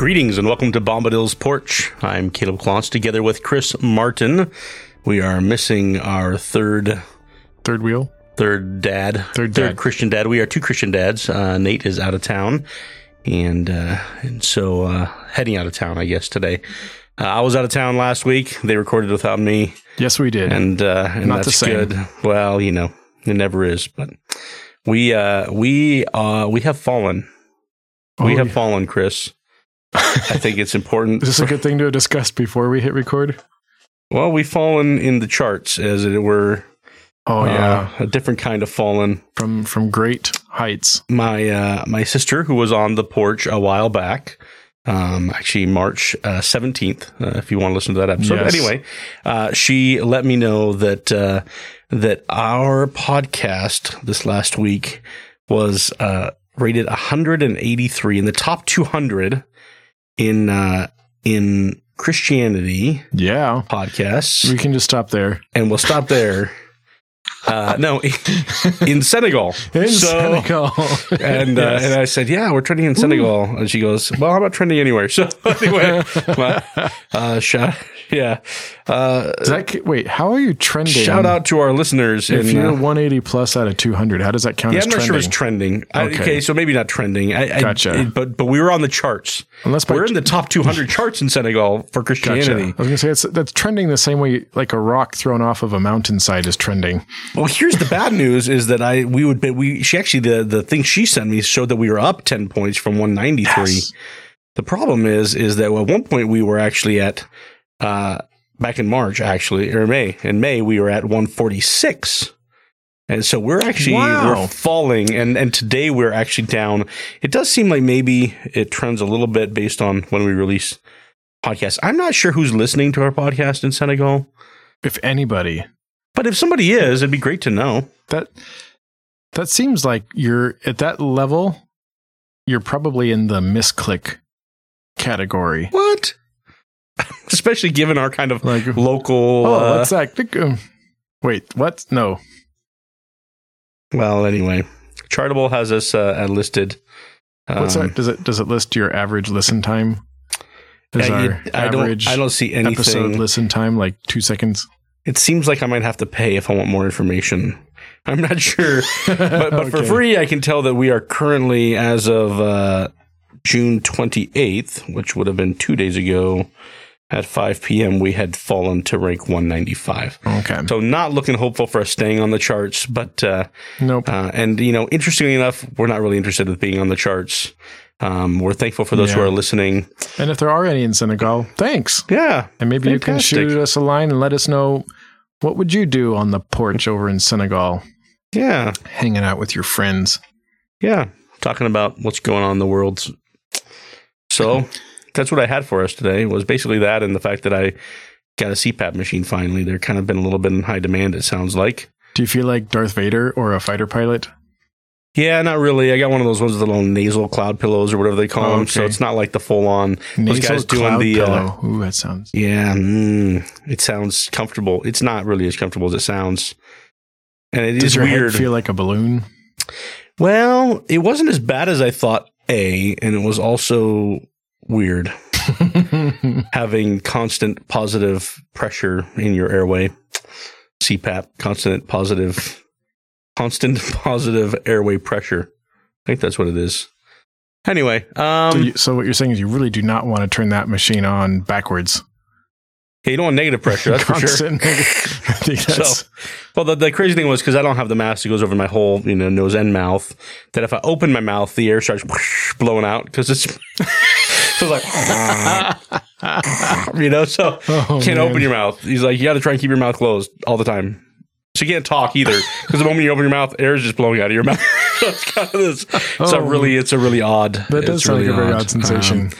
Greetings and welcome to Bombadil's Porch. I'm Caleb Clontz together with Chris Martin. We are missing our third Third wheel. third dad, Third dad. Christian dad. We are two Christian dads. Uh, Nate is out of town, and uh, and so uh, heading out of town, I guess today. Uh, I was out of town last week. They recorded without me, Yes, we did. and uh, and Not the that's same. good. Well, you know, it never is, but we uh, we uh, we have fallen. we Oh, have yeah. fallen, Chris. I think it's important. Is this a good thing to discuss before we hit record? Well, we've fallen in the charts, as it were. Oh Uh, yeah, a different kind of fallen. from from great heights. My uh, my sister, who was on the porch a while back, um, actually March seventeenth. Uh, if you want to listen to that episode, Yes. anyway, uh, she let me know that uh, that our podcast this last week was uh, rated 183 in the top 200 in uh, in Christianity Yeah, podcasts. we can just stop there. and we'll stop there. Uh, no, in Senegal. In So- Senegal, And uh, Yes. and I said, yeah, we're trending in Senegal. And she goes, well, how about trending anywhere? So anyway, my, uh, shout, yeah, uh, that, wait, how are you trending? shout out to our listeners. if in, you're uh, 180 plus out of 200. How does that count yeah, as I'm not trending? sure it's trending. I- Okay. Okay. so maybe not trending. I, I- Gotcha. it- but but we were on the charts. Unless We're in the top 200 charts in Senegal for Gotcha. Christianity. I was gonna say it's, that's trending the same way like a rock thrown off of a mountainside is trending. Well, here's the bad news: is that I we would be, we she actually the the thing she sent me showed that we were up ten points from 193. Yes. The problem is is that at one point we were actually at uh back in March actually or May in May we were at 146. And so we're actually Wow. we're falling and and today we're actually down. It does seem like maybe it trends a little bit based on when we release podcasts. I'm not sure who's listening to our podcast in Senegal, If anybody, but if somebody is, it'd be great to know. that that seems like you're at that level. You're probably in the misclick category. What? Especially given our kind of Like, local. oh, uh, what's that? Um, Wait, what? No. well, anyway, Chartable has us uh, listed. What's um, that? Does it does it list your average listen time? Is I, our I don't. average I don't see episode listen time like two seconds? It seems like I might have to pay if I want more information. I'm not sure, but, but for free, I can tell that we are currently, as of uh, June 28th, which would have been two days ago, at 5 p.m., we had fallen to rank 195. Okay. So not looking hopeful for us staying on the charts, but uh, Nope. Uh, and you know, interestingly enough, we're not really interested in being on the charts. Um, we're thankful for those who are listening. And if there are any in Senegal, thanks. Yeah, And maybe you can shoot us a line and let us know what would you do on the porch over in Senegal, yeah, hanging out with your friends. yeah. Talking about what's going on in the world. So that's what I had for us today. Was basically that, and the fact that I got a CPAP machine finally. They're kind of been a little bit in high demand. It sounds like. Do you feel like Darth Vader or a fighter pilot? Yeah, not really. I got one of those ones with the little nasal cloud pillows or whatever they call Oh, them. So it's not like the full on. Those guys doing the, uh. Ooh, that sounds. Yeah, mm, it sounds comfortable. It's not really as comfortable as it sounds, and it is Does your weird. head feel like a balloon? well, it wasn't as bad as I thought. A, and it was also weird having constant positive pressure in your airway. CPAP, constant positive, constant positive airway pressure. I think that's what it is. Anyway, um, so, you, so what you're saying is you really do not want to turn that machine on backwards. yeah, you don't want negative pressure, that's for sure. Constant. Think that's, So, well, the, the crazy thing was because I don't have the mask that goes over my whole, you know, nose and mouth. That if I open my mouth, the air starts blowing out because it's so it's like, you know, so Oh, can't man. open your mouth. He's like, you got to try and keep your mouth closed all the time. So you can't talk either because the moment you open your mouth, air is just blowing out of your mouth. it's kind of this. Oh. really, it's a really odd. That does it's sound really like a very odd sensation. Um,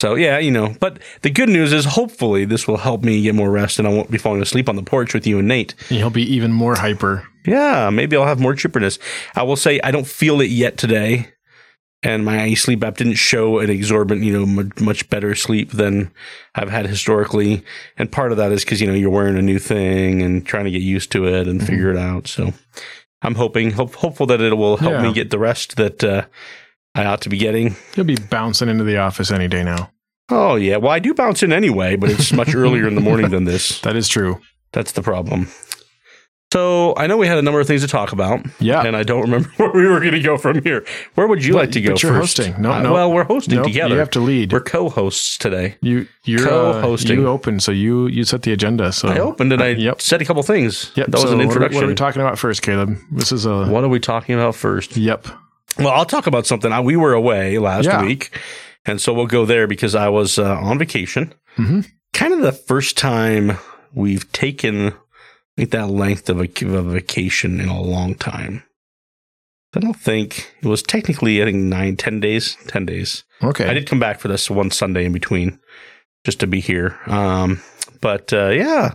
so yeah, you know, but the good news is hopefully this will help me get more rest and I won't be falling asleep on the porch with you and Nate. He'll be even more hyper. Yeah, maybe I'll have more chipperness. I will say I don't feel it yet today, and my sleep app didn't show an exorbitant, you know, much, much better sleep than I've had historically. And part of that is because you know you're wearing a new thing and trying to get used to it and figure it out. So I'm hoping, hope, hopeful that it will help Yeah. me get the rest that uh, I ought to be getting. He'll be bouncing into the office any day now. Oh yeah. Well, I do bounce in anyway, but it's much earlier in the morning than this. That is true. That's the problem. So I know we had a number of things to talk about. Yeah. And I don't remember where we were going to go from here. Where would you But- like to go but you're first? hosting. No, Uh, no. Well, we're hosting Nope, together. You have to lead. We're co-hosts today. you you're co-hosting. Uh, you open, so you you set the agenda. So I opened and I Yep. said a couple things. Yep. That was so an what are- introduction. What are, we talking about first, Caleb? This is a What are we talking about first? yep. Well, I'll talk about something. I- We were away last Yeah. week, and so we'll go there because I was uh, on vacation. Mhm. Kind of the first time we've taken Think that length of a, of a vacation in a long time. I don't think it was technically I think nine, ten days, ten days. Okay. I did come back for this one Sunday in between, just to be here. Um, but uh, yeah,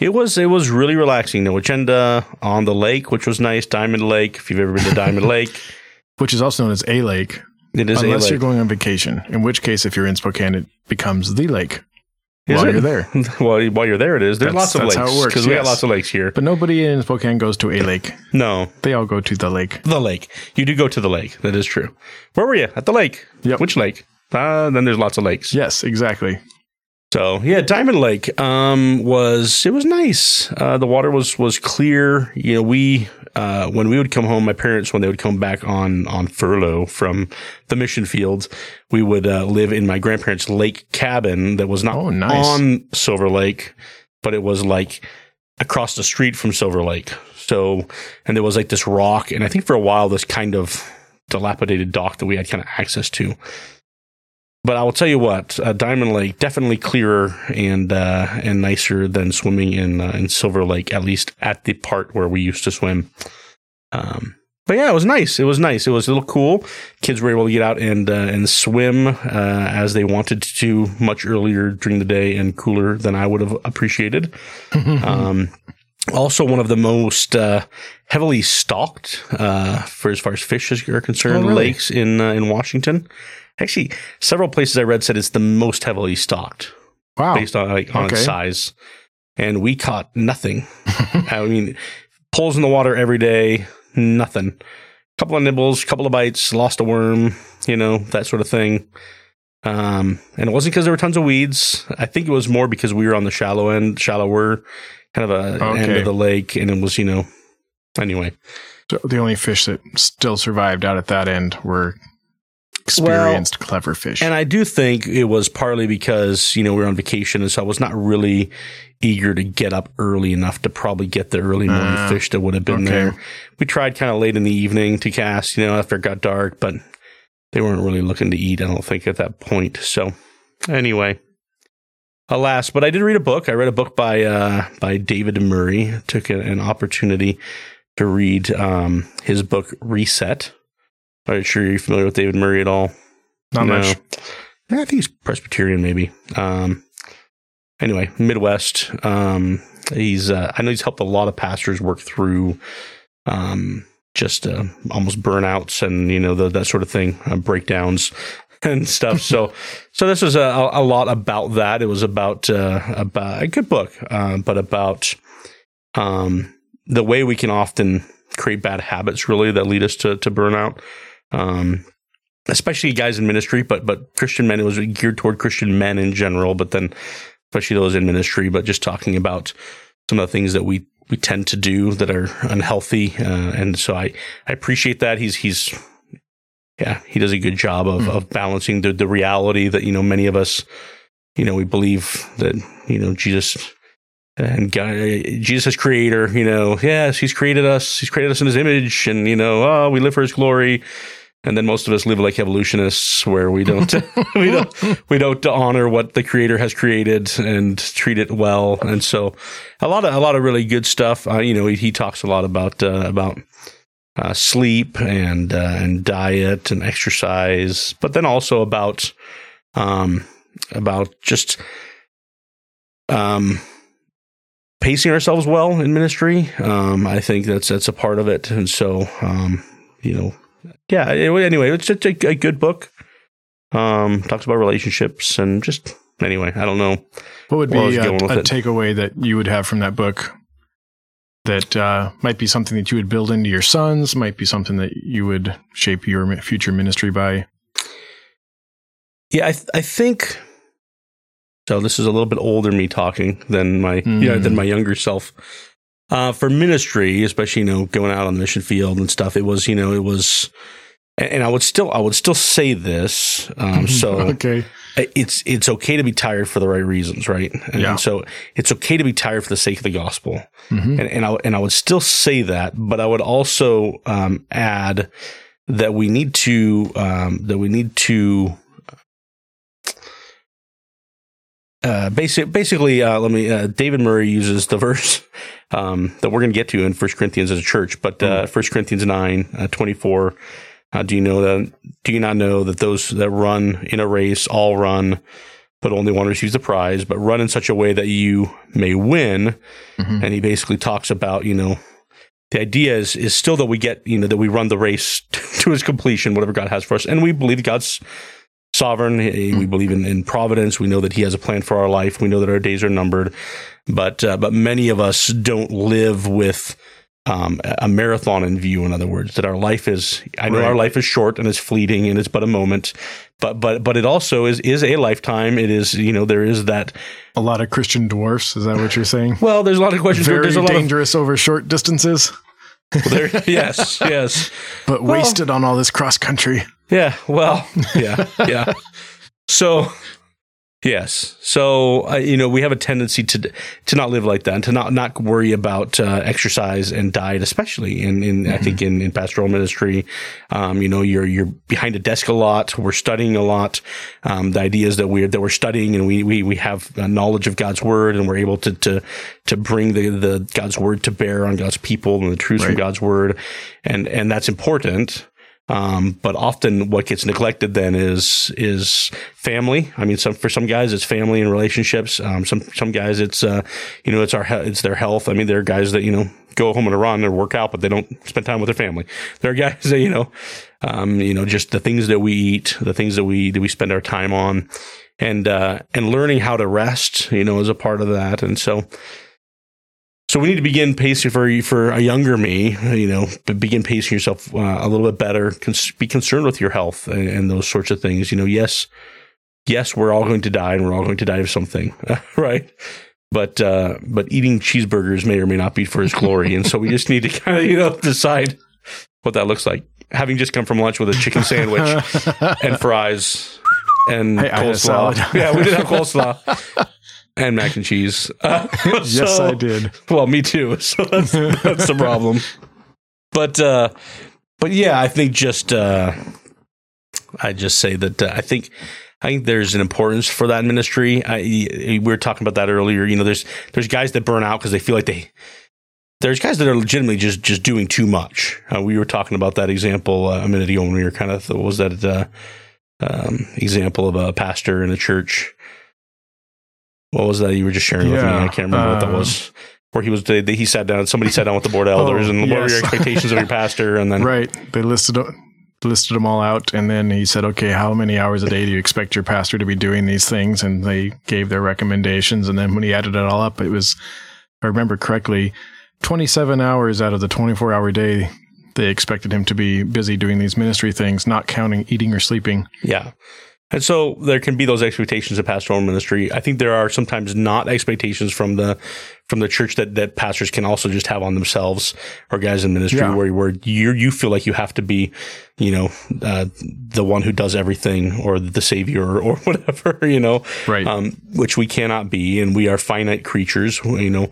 it was it was really relaxing. No agenda on the lake, which was nice. Diamond Lake. If you've ever been to Diamond Lake, Which is also known as a lake, it is a unless you're going on vacation. In which case, if you're in Spokane, it becomes the lake Is while it? you're there. well, while you're there, it is. There's That's- lots of that's lakes how it works, because we got lots of lakes here. But nobody in Spokane goes to a lake. No, They all go to the lake. the lake. You do go to the lake. That is true. Where were you? At the lake. Yep. Which lake? Uh, then there's lots of lakes. Yes, exactly. So yeah, Diamond Lake um, was it was nice. Uh, the water was was clear. You know, we uh, when we would come home, my parents when they would come back on on furlough from the mission fields, we would uh, live in my grandparents' lake cabin that was not Oh, nice. on Silver Lake, but it was like across the street from Silver Lake. So and there was like this rock, and I think for a while this kind of dilapidated dock that we had kind of access to. But I will tell you what, uh, Diamond Lake definitely clearer and uh, and nicer than swimming in uh, in Silver Lake, at least at the part where we used to swim. Um, but yeah, it was nice. It was nice. It was a little cool. Kids were able to get out and uh, and swim uh, as they wanted to much earlier during the day and cooler than I would have appreciated. Um, also, one of the most uh, heavily stocked uh, for as far as fish are concerned Oh, really? lakes in uh, in Washington. Actually, several places I read said it's the most heavily stocked wow. based on like on its Okay. size, and we caught nothing. I mean, pulls in the water every day, nothing. couple of nibbles, couple of bites, lost a worm, you know that sort of thing. Um, and it wasn't because there were tons of weeds. I think it was more because we were on the shallow end, shallower kind of a end of the lake, and it was you know. Anyway, So the only fish that still survived out at that end were experienced, clever fish. And I do think it was partly because, you know, we were on vacation. And so I was not really eager to get up early enough to probably get the early morning Ah, fish that would have been okay. there. We tried kind of late in the evening to cast, you know, after it got dark, but they weren't really looking to eat, I don't think, at that point. So anyway. Alas, but I did read a book. I read a book by uh, by David Murray. Took an opportunity to read um, his book Reset. Are you sure you're familiar with David Murray at all? Not No. much. Yeah, I think he's Presbyterian, maybe. Um, anyway, Midwest. Um, he's uh, I know he's helped a lot of pastors work through um, just uh, almost burnouts and you know the, that sort of thing, uh, breakdowns and stuff. so, so this was a, a lot about that. It was about uh, about a good book, uh, but about um, the way we can often create bad habits, really, that lead us to to burnout. Um, especially guys in ministry, but but Christian men. It was geared toward Christian men in general, but then especially those in ministry. But just talking about some of the things that we we tend to do that are unhealthy, uh, and so I I appreciate that he's he's yeah he does a good job of Mhm. of balancing the the reality that you know many of us you know we believe that you know Jesus. And God, Jesus is creator, you know, yes, he's created us. He's created us in his image and, you know, oh, we live for his glory and then most of us live like evolutionists where we don't we don't we don't honor what the creator has created and treat it well. And so a lot of a lot of really good stuff. Uh, you know he, he talks a lot about uh, about uh, sleep and uh, and diet and exercise but then also about um about just um pacing ourselves well in ministry. Um i think that's that's a part of it. And so um you know yeah. Anyway, it's just a, a good book. Um, talks about relationships and just anyway. I don't know. What would Where I was be a, a takeaway that you would have from that book that uh, might be something that you would build into your sons, might be something that you would shape your future ministry by? Yeah, I th- I think So this is a little bit older me talking than my Mm. yeah, than my younger self. Uh, for ministry, especially you know going out on the mission field and stuff, it was you know it was, and, and I would still I would still say this. Um, so okay. it's it's okay to be tired for the right reasons, right? And Yeah. so it's okay to be tired for the sake of the gospel, Mhm. and and I and I would still say that, but I would also um, add that we need to um, that we need to. Uh, basic, basically, uh, let me. Uh, David Murray uses the verse um, that we're going to get to in First Corinthians as a church, but uh, First Corinthians nine uh, twenty four. Uh, do you know that? Do you not know that those that run in a race all run, but only one receives the prize? But run in such a way that you may win. Mhm. And he basically talks about you know the idea is is still that we get you know that we run the race to its completion, whatever God has for us, and we believe God's sovereign. We believe in, in providence. We know that He has a plan for our life. We know that our days are numbered, but uh, but many of us don't live with. Um, a marathon in view, in other words, that our life is. I know Right. our life is short and it's fleeting and it's but a moment, but but but it also is is a lifetime. It is you know there is that. A lot of Christian dwarfs. Is that what you're saying? Well, there's a lot of questions. Very there's a lot dangerous over short distances, of there, yes, yes. but Well- wasted on all this cross country. Yeah. Well, yeah, yeah. So, yes. So, uh, you know, we have a tendency to to not live like that, and to not not worry about uh, exercise and diet, especially in, in I think in, in pastoral ministry. Um, you know, you're you're behind a desk a lot. We're studying a lot. Um, the idea is that we're that we're studying and we we we have uh, knowledge of God's word, and we're able to to to bring the the God's word to bear on God's people and the truths from God's word, and and that's important. Um, but often what gets neglected then is is family. I mean, some for some guys it's family and relationships. Um, some some guys it's uh, you know it's our it's their health. I mean, there are guys that you know go home and run or work out, but they don't spend time with their family. There are guys that you know, um, you know, just the things that we eat, the things that we that we spend our time on, and uh, and learning how to rest. You know, is a part of that, and so. So we need to begin pacing for for a younger me, you know, begin pacing yourself uh, a little bit better. Cons- be concerned with your health and, and those sorts of things. You know, yes, yes, we're all going to die, and we're all going to die of something, right? But uh, but eating cheeseburgers may or may not be for His glory, and so we just need to kind of you know decide what that looks like. Having just come from lunch with a chicken sandwich and fries and Hey, I had a coleslaw, yeah, we did have coleslaw and mac and cheese. Uh, yes, so- I did. well, me too. So that's that's the problem. But uh, but yeah, I think just uh, I just say that uh, I think I think there's an importance for that ministry. I, we were talking about that earlier. You know, there's there's guys that burn out because they feel like they. There's guys that are legitimately just just doing too much. Uh, we were talking about that example uh, a minute ago when we were kind of what was that uh, um, example of a pastor in a church. What was that you were just sharing with me? I can't remember what that um, was. Where he was, they, they- he sat down. Somebody sat down with the board of elders, Oh, and what were your expectations of your pastor? And then Right. They listed listed them all out, and then he said, "Okay, how many hours a day do you expect your pastor to be doing these things?" And they gave their recommendations, and then when he added it all up, it was, if I remember correctly, twenty seven hours out of the twenty four hour day. They expected him to be busy doing these ministry things, not counting eating or sleeping. Yeah. And so there can be those expectations of pastoral ministry. I think there are sometimes not expectations from the from the church that that pastors can also just have on themselves or guys in ministry Yeah. where where you you feel like you have to be, you know, uh, the one who does everything or the savior or, or whatever, you know, Right. um, which we cannot be, and we are finite creatures, you know.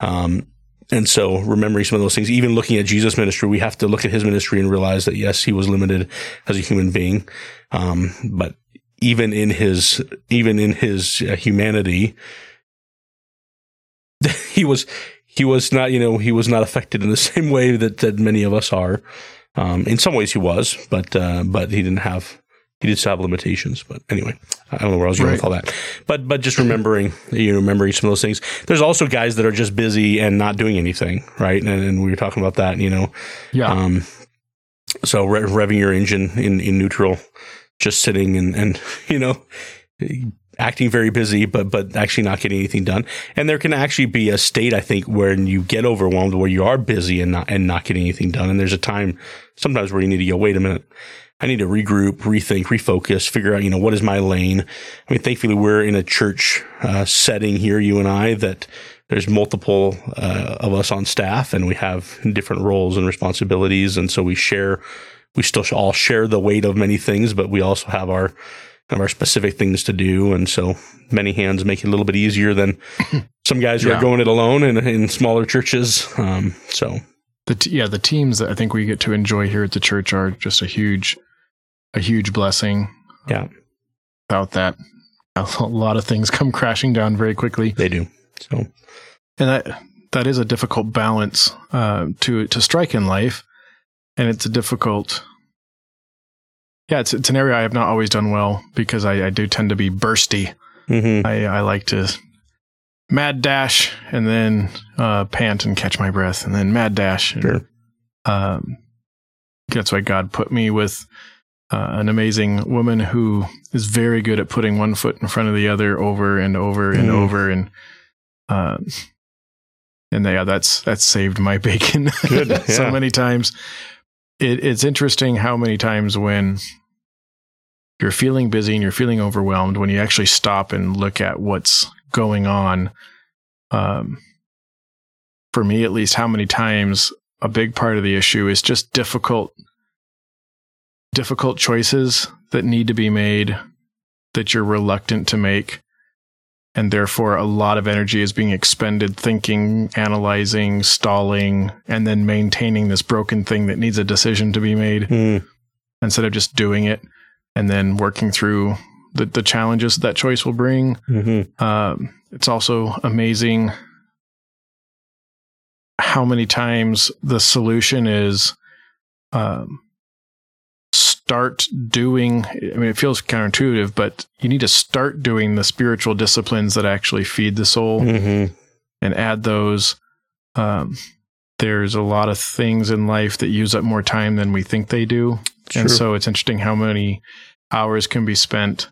Um, and so remembering some of those things, even looking at Jesus' ministry, we have to look at his ministry and realize that yes, he was limited as a human being. Um, but even in his, even in his uh, humanity, he was, he was not, you know, he was not affected in the same way that, that many of us are. Um, in some ways he was, but, uh, but he didn't have, he did still have limitations. But anyway, I don't know where I was going with Right. all that. But, but just remembering, you know, remembering some of those things. There's also guys that are just busy and not doing anything, right? And, and we were talking about that, you know, yeah. um, so re- revving your engine in, in neutral, just sitting and, and, you know, acting very busy, but but actually not getting anything done. And there can actually be a state, I think, where you get overwhelmed, where you are busy and not and not getting anything done. And there's a time sometimes where you need to go, wait a minute. I need to regroup, rethink, refocus, figure out, you know, what is my lane. I mean, thankfully, we're in a church uh, setting here, you and I, that there's multiple uh, of us on staff, and we have different roles and responsibilities, and so we share. We still all share the weight of many things, but we also have our have our specific things to do, and so many hands make it a little bit easier than some guys who Yeah. are going it alone in, in smaller churches. Um, so The t- yeah, the teams that I think we get to enjoy here at the church are just a huge, a huge blessing. Yeah. Without that, a lot of things come crashing down very quickly, they do. So and that that is a difficult balance uh, to to strike in life, and it's a difficult. Yeah, it's it's an area I have not always done well because I, I do tend to be bursty. mhm. I, I like to mad dash and then uh, pant and catch my breath and then mad dash. And, Sure. um, that's why God put me with uh, an amazing woman who is very good at putting one foot in front of the other over and over and Mm. over and uh, and yeah, that's that's saved my bacon Good, so yeah. many times. It, it's interesting how many times when you're feeling busy and you're feeling overwhelmed, when you actually stop and look at what's going on. Um, for me, at least, how many times a big part of the issue is just difficult, difficult choices that need to be made that you're reluctant to make. And therefore, a lot of energy is being expended thinking, analyzing, stalling, and then maintaining this broken thing that needs a decision to be made Mm, instead of just doing it and then working through the, the challenges that choice will bring. mhm. Um, it's also amazing how many times the solution is um, start doing. I mean, it feels counterintuitive, but you need to start doing the spiritual disciplines that actually feed the soul Mhm. and add those. Um, there's a lot of things in life that use up more time than we think they do. And so it's interesting how many hours can be spent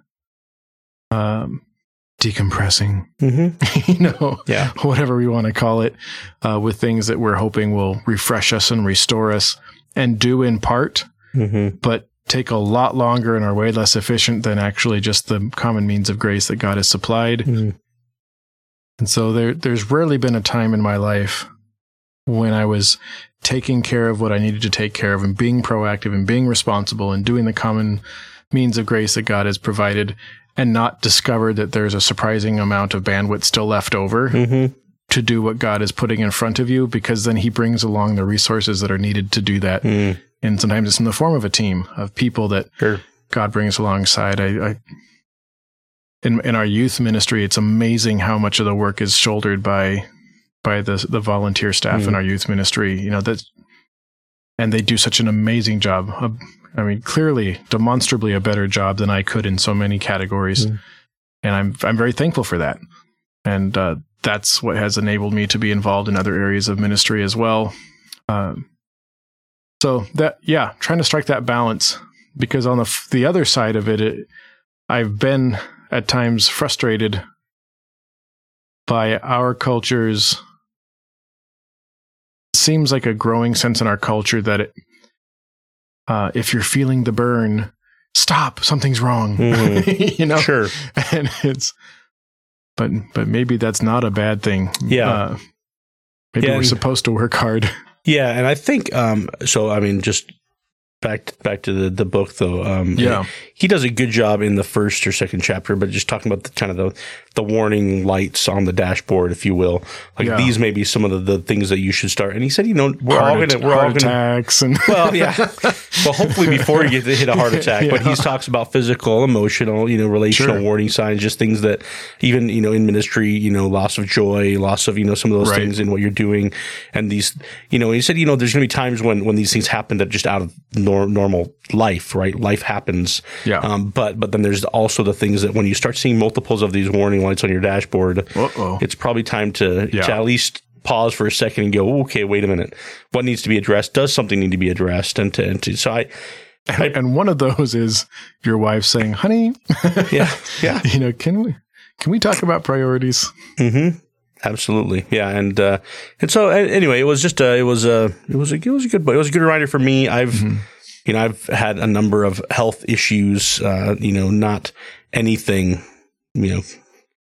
um, decompressing, Mhm. you know, Yeah. whatever we want to call it, uh, with things that we're hoping will refresh us and restore us and do in part, Mhm. but take a lot longer and are way less efficient than actually just the common means of grace that God has supplied. Mm. And so there, there's rarely been a time in my life when I was taking care of what I needed to take care of and being proactive and being responsible and doing the common means of grace that God has provided and not discovered that there's a surprising amount of bandwidth still left over Mhm. to do what God is putting in front of you because then he brings along the resources that are needed to do that. Mm. And sometimes it's in the form of a team of people that Sure. God brings alongside. I, I in in our youth ministry, it's amazing how much of the work is shouldered by by the the volunteer staff in Mhm. our youth ministry. You know that, and they do such an amazing job. of- I mean, clearly, demonstrably a better job than I could in so many categories, Mhm. and I'm I'm very thankful for that. And uh, that's what has enabled me to be involved in other areas of ministry as well. Um, so that yeah, trying to strike that balance because on the f- the other side of it, it, I've been at times frustrated by our culture's seems like a growing sense in our culture that it, uh, if you're feeling the burn, stop, something's wrong. Mhm. you know, Sure. and it's but but maybe that's not a bad thing. Yeah. Uh, maybe Yeah, we're supposed to work hard. Yeah, and I think um, so. I mean, just back back to the the book though. Um, he does a good job in the first or second chapter, but just talking about the kind of the, the warning lights on the dashboard, if you will. Like Yeah. these may be some of the, the things that you should start. And he said, you know, we're all gonna we're all heart gonna attacks and well, yeah. Well, hopefully before you get to hit a heart attack, but he talks about physical, emotional, you know, relational Sure. warning signs, just things that even, you know, in ministry, you know, loss of joy, loss of, you know, some of those Right. things in what you're doing. And these, you know, he said, you know, there's going to be times when, when these things happen that just out of nor- normal life, right? Life happens. yeah. Um, but, but then there's also the things that when you start seeing multiples of these warning lights on your dashboard, Uh-oh. it's probably time to, Yeah. to at least pause for a second and go, okay, wait a minute. What needs to be addressed? Does something need to be addressed? And to, and to so I, And, and one of those is your wife saying, "Honey, yeah, yeah, you know, can we can we talk about priorities?" Mm-hmm. Absolutely, yeah, and uh, and so anyway, it was just a, it was a, it was a, it was a good, it was a good reminder for me. I've, mm-hmm. you know, I've had a number of health issues. Uh, you know, not anything, you know,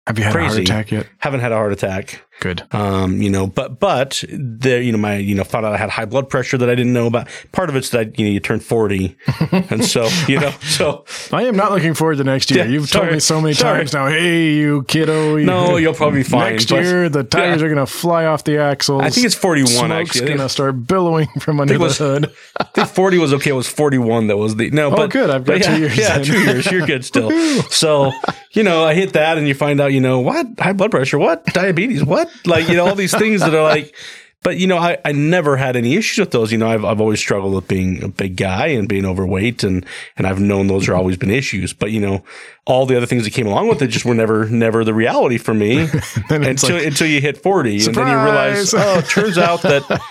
have you had crazy. a heart attack yet? Haven't had a heart attack. Good. Um, you know, but but there, you know, my you know, found out I had high blood pressure that I didn't know about. Part of it's that you know you turn forty, and so you know, so I am not looking forward to next year. Yeah, You've sorry, told me so many sorry. times now. Hey, you kiddo. You, no, you'll probably be fine. Next year, the tires yeah. are going to fly off the axles. I think it's forty-one. Smoke's actually, going to start billowing from under the hood. I think forty was okay. It was forty-one that was the no. Oh, but good. I've got yeah, two years. Yeah, then. two years. You're good still. so you know, I hit that, and you find out, you know, what high blood pressure, what diabetes, what like you know all these things that are like, but you know, I, I never had any issues with those. You know, I've, I've always struggled with being a big guy and being overweight and, and I've known those are always been issues, but you know, all the other things that came along with it just were never, never the reality for me until, like, until you hit 40 surprise! and then you realize, oh, it turns out that,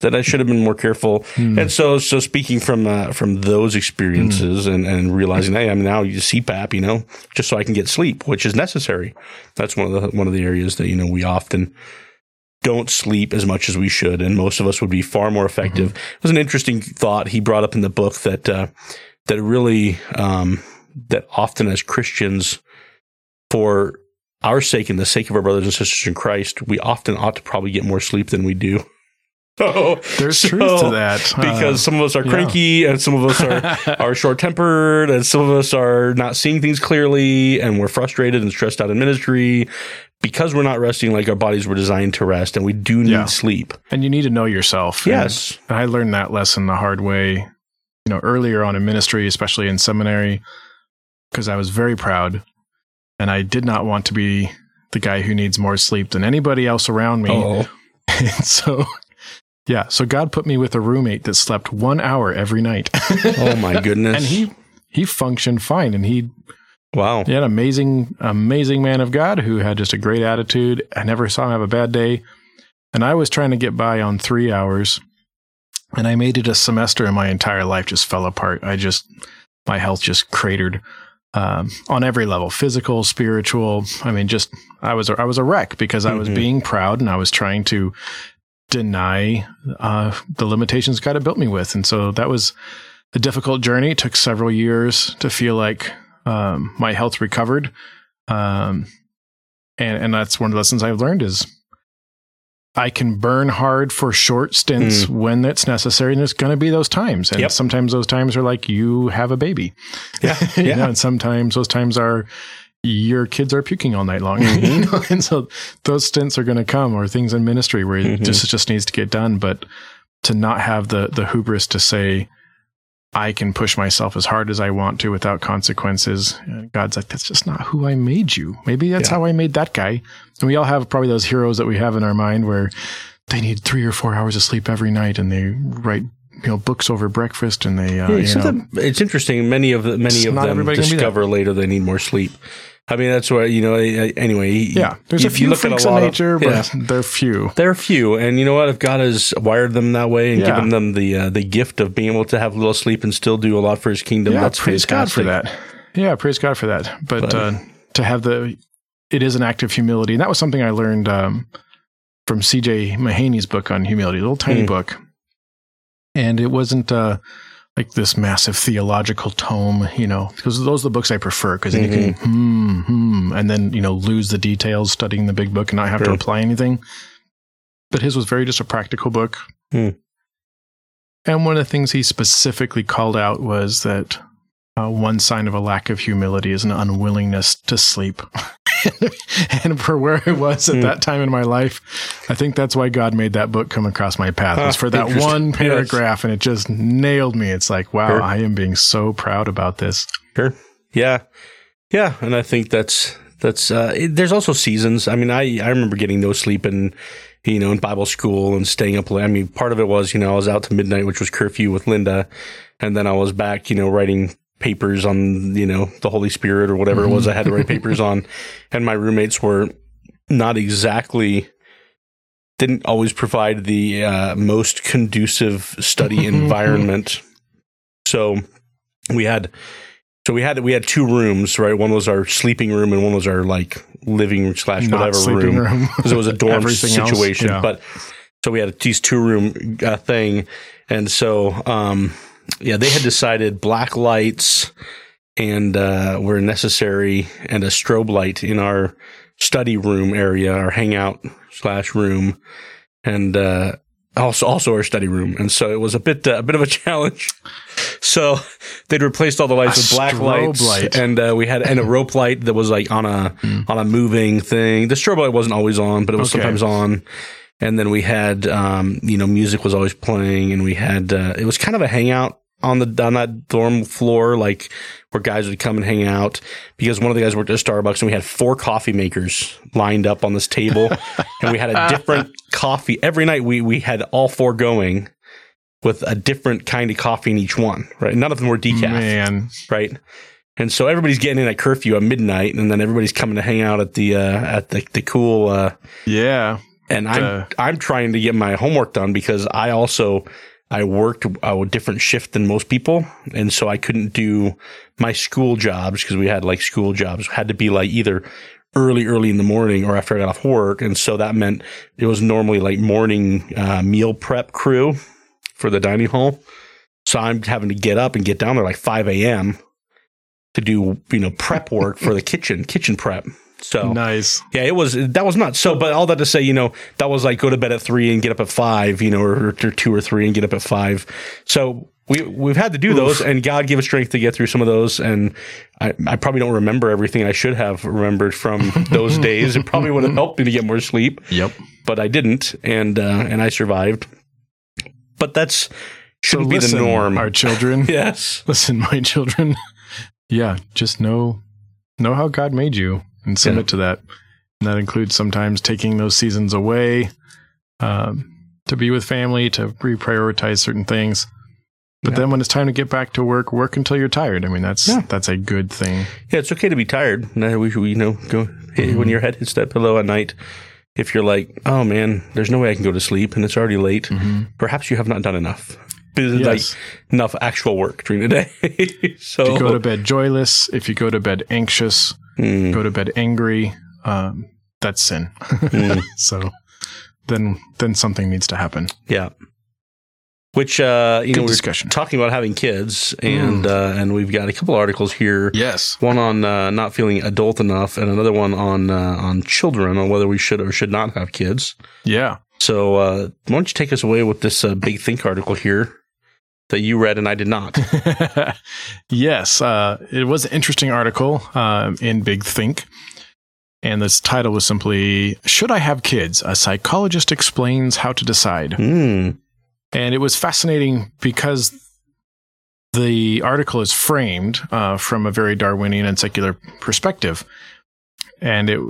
that I should have been more careful. Hmm. And so, so speaking from, uh, from those experiences hmm. and, and realizing, Hey, I'm now use CPAP, you know, just so I can get sleep, which is necessary. That's one of the, one of the areas that, you know, we often, don't sleep as much as we should, and most of us would be far more effective. Mm-hmm. It was an interesting thought he brought up in the book that uh, that really um, that often as Christians, for our sake and the sake of our brothers and sisters in Christ, we often ought to probably get more sleep than we do. So, There's so, truth to that because uh, some of us are cranky yeah. and some of us are, are short tempered and some of us are not seeing things clearly and we're frustrated and stressed out in ministry because we're not resting like our bodies were designed to rest and we do need yeah. sleep. And you need to know yourself. Yes. And I learned that lesson the hard way, you know, earlier on in ministry, especially in seminary, because I was very proud and I did not want to be the guy who needs more sleep than anybody else around me. Oh. and so yeah, so God put me with a roommate that slept 1 hour every night. oh my goodness. and he he functioned fine and he Wow. Yeah, an amazing, amazing man of God who had just a great attitude. I never saw him have a bad day. And I was trying to get by on three hours. And I made it a semester and my entire life just fell apart. I just, my health just cratered um, on every level physical, spiritual. I mean, just, I was, I was a wreck because I was mm-hmm. being proud and I was trying to deny uh, the limitations God had built me with. And so that was a difficult journey. It took several years to feel like um, my health recovered. Um, and, and that's one of the lessons I've learned is I can burn hard for short stints mm. when it's necessary. And there's going to be those times. And yep. sometimes those times are like you have a baby. Yeah. yeah. know, and sometimes those times are your kids are puking all night long. Mm-hmm. and so those stints are going to come or things in ministry where mm-hmm. this just needs to get done. But to not have the, the hubris to say, I can push myself as hard as I want to without consequences. And God's like, that's just not who I made you. Maybe that's yeah. how I made that guy. And we all have probably those heroes that we have in our mind where they need three or four hours of sleep every night and they write you know books over breakfast and they uh, yeah, you know, it's interesting many of the, many of them discover later they need more sleep I mean, that's what you know. Anyway, yeah, there's you, a few freaks of nature, of, but yeah. they're few. They're few, and you know what? If God has wired them that way and yeah. given them the uh, the gift of being able to have a little sleep and still do a lot for His kingdom, yeah, that's praise fantastic. God for that. Yeah, praise God for that. But, but uh, to have the, it is an act of humility, and that was something I learned um, from C.J. Mahaney's book on humility, a little tiny mm. book, and it wasn't. Uh, like this massive theological tome, you know, because those are the books I prefer because mm-hmm. you can hmm, hmm, and then, you know, lose the details studying the big book and not have to apply anything. But his was very just a practical book. Mm. And one of the things he specifically called out was that uh, one sign of a lack of humility is an unwillingness to sleep. and for where I was at mm. that time in my life, I think that's why God made that book come across my path. was for that one paragraph, yes. and it just nailed me. It's like, wow, sure. I am being so proud about this. Sure. Yeah. Yeah. And I think that's, that's, uh, it, there's also seasons. I mean, I, I remember getting no sleep and, you know, in Bible school and staying up late. I mean, part of it was, you know, I was out to midnight, which was curfew with Linda. And then I was back, you know, writing papers on, you know, the Holy Spirit or whatever it was I had to write papers on. And my roommates were not exactly, didn't always provide the uh, most conducive study environment. So we had so we had we had two rooms, right? One was our sleeping room, and one was our like living slash whatever room because it was a dorm situation. yeah. But so we had these two room uh, thing, and so um, yeah, they had decided black lights and uh, were necessary, and a strobe light in our study room area, our hangout slash room, and uh, also also our study room. And so it was a bit uh, a bit of a challenge. So they'd replaced all the lights A with black lights, light. and uh, we had and a rope light that was like on a on a moving thing. The strobe light wasn't always on, but it was Okay. sometimes on. And then we had, um, you know, music was always playing, and we had uh, it was kind of a hangout on the on that dorm floor, like where guys would come and hang out. Because one of the guys worked at Starbucks, and we had four coffee makers lined up on this table, and we had a different coffee every night. We we had all four going with a different kind of coffee in each one. Right, none of them were decaf Man, right? And so everybody's getting in at curfew at midnight, and then everybody's coming to hang out at the uh, at the the cool. Uh, yeah. And I'm Uh. I'm trying to get my homework done because I also I worked a different shift than most people, and so I couldn't do my school jobs because we had like school jobs had to be like either early early in the morning or after I got off work, and so that meant it was normally like morning uh, meal prep crew for the dining hall. So I'm having to get up and get down there like 5 a.m. to do you know prep work for the kitchen kitchen prep. So Nice. yeah, it was that was nuts. So, but all that to say, you know, that was like go to bed at three and get up at five, you know, or, or two or three and get up at five. So we we've had to do those, and God give us strength to get through some of those. And I, I probably don't remember everything I should have remembered from those days. It probably would have helped me to get more sleep, Yep. but I didn't, and uh, and I survived. But that's shouldn't so be listen, the norm. Our children. yes. Listen, my children. Yeah, just know know how God made you and submit to that. And that includes sometimes taking those seasons away um, to be with family, to reprioritize certain things. But Yeah. then when it's time to get back to work, work until you're tired. I mean, that's Yeah. that's a good thing. Yeah, it's okay to be tired. We, we you know go hit, when your head hits that pillow at night. If you're like, oh man, there's no way I can go to sleep, and it's already late. Perhaps you have not done enough, Yes. like enough actual work during the day. so If you go to bed joyless, if you go to bed anxious, Mm, go to bed angry, um, that's sin. mm, so then then something needs to happen. yeah. Which uh, you Good know we're talking about having kids, and uh, and we've got a couple articles here. Yes. One on uh, not feeling adult enough, and another one on uh, on children, on whether we should or should not have kids. Yeah. So uh, why don't you take us away with this uh, big think article here that you read and I did not? yes, uh, it was an interesting article um, in Big Think. And this title was simply Should I Have Kids? A Psychologist Explains How to Decide. Hmm. And it was fascinating because the article is framed uh, from a very Darwinian and secular perspective. And it,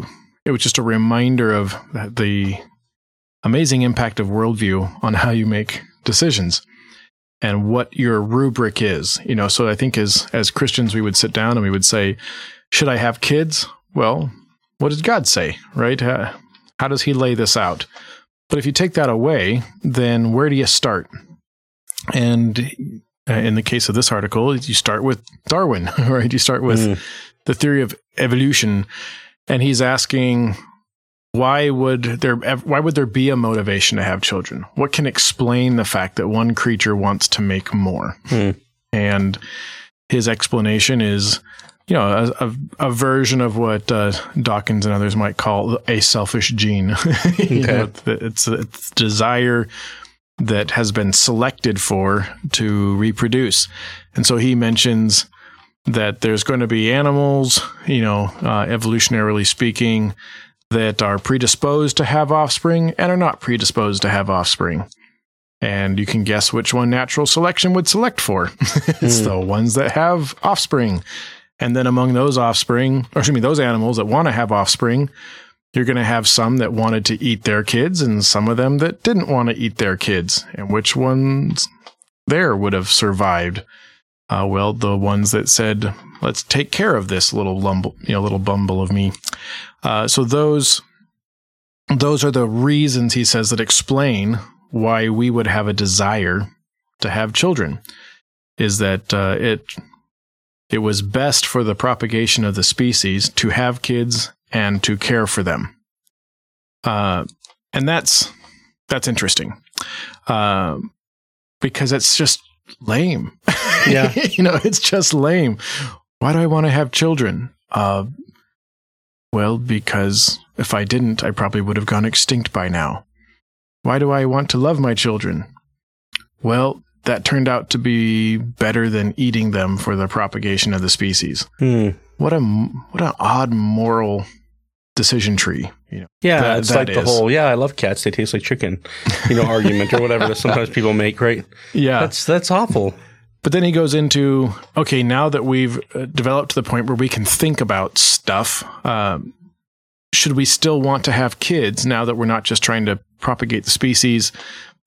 it was just a reminder of the amazing impact of worldview on how you make decisions and what your rubric is. You know, so I think as as Christians we would sit down and we would say, "Should I have kids?" Well, what does God say, right? Uh, how does He lay this out? But if you take that away, then where do you start? And uh, in the case of this article, you start with Darwin, right? You start with Mm. the theory of evolution, and he's asking why would there why would there be a motivation to have children? What can explain the fact that one creature wants to make more? Hmm. And his explanation is, you know, a, a, a version of what uh, Dawkins and others might call a selfish gene. You know, it's it's desire that has been selected for to reproduce, and so he mentions that there's going to be animals, you know, uh, evolutionarily speaking, that are predisposed to have offspring and are not predisposed to have offspring. And you can guess which one natural selection would select for. it's Hmm. the ones that have offspring. And then among those offspring, or excuse me, those animals that want to have offspring, you're going to have some that wanted to eat their kids and some of them that didn't want to eat their kids. And which ones there would have survived? Uh, well, the ones that said, "Let's take care of this little lumble, you know, little bumble of me." Uh, so those those are the reasons he says that explain why we would have a desire to have children. Is that uh, it it was best for the propagation of the species to have kids and to care for them. Uh, and that's that's interesting uh, because it's just lame. Yeah. you know, it's just lame. Why do I want to have children? Uh, well, because if I didn't, I probably would have gone extinct by now. Why do I want to love my children? Well, that turned out to be better than eating them for the propagation of the species. Hmm. What a what an odd moral decision tree. You know, Yeah, That- it's that like the whole "yeah, I love cats; they taste like chicken," you know, argument or whatever that sometimes people make. Right? yeah. That's that's awful. But then he goes into okay, now that we've uh, developed to the point where we can think about stuff, um, should we still want to have kids now that we're not just trying to propagate the species,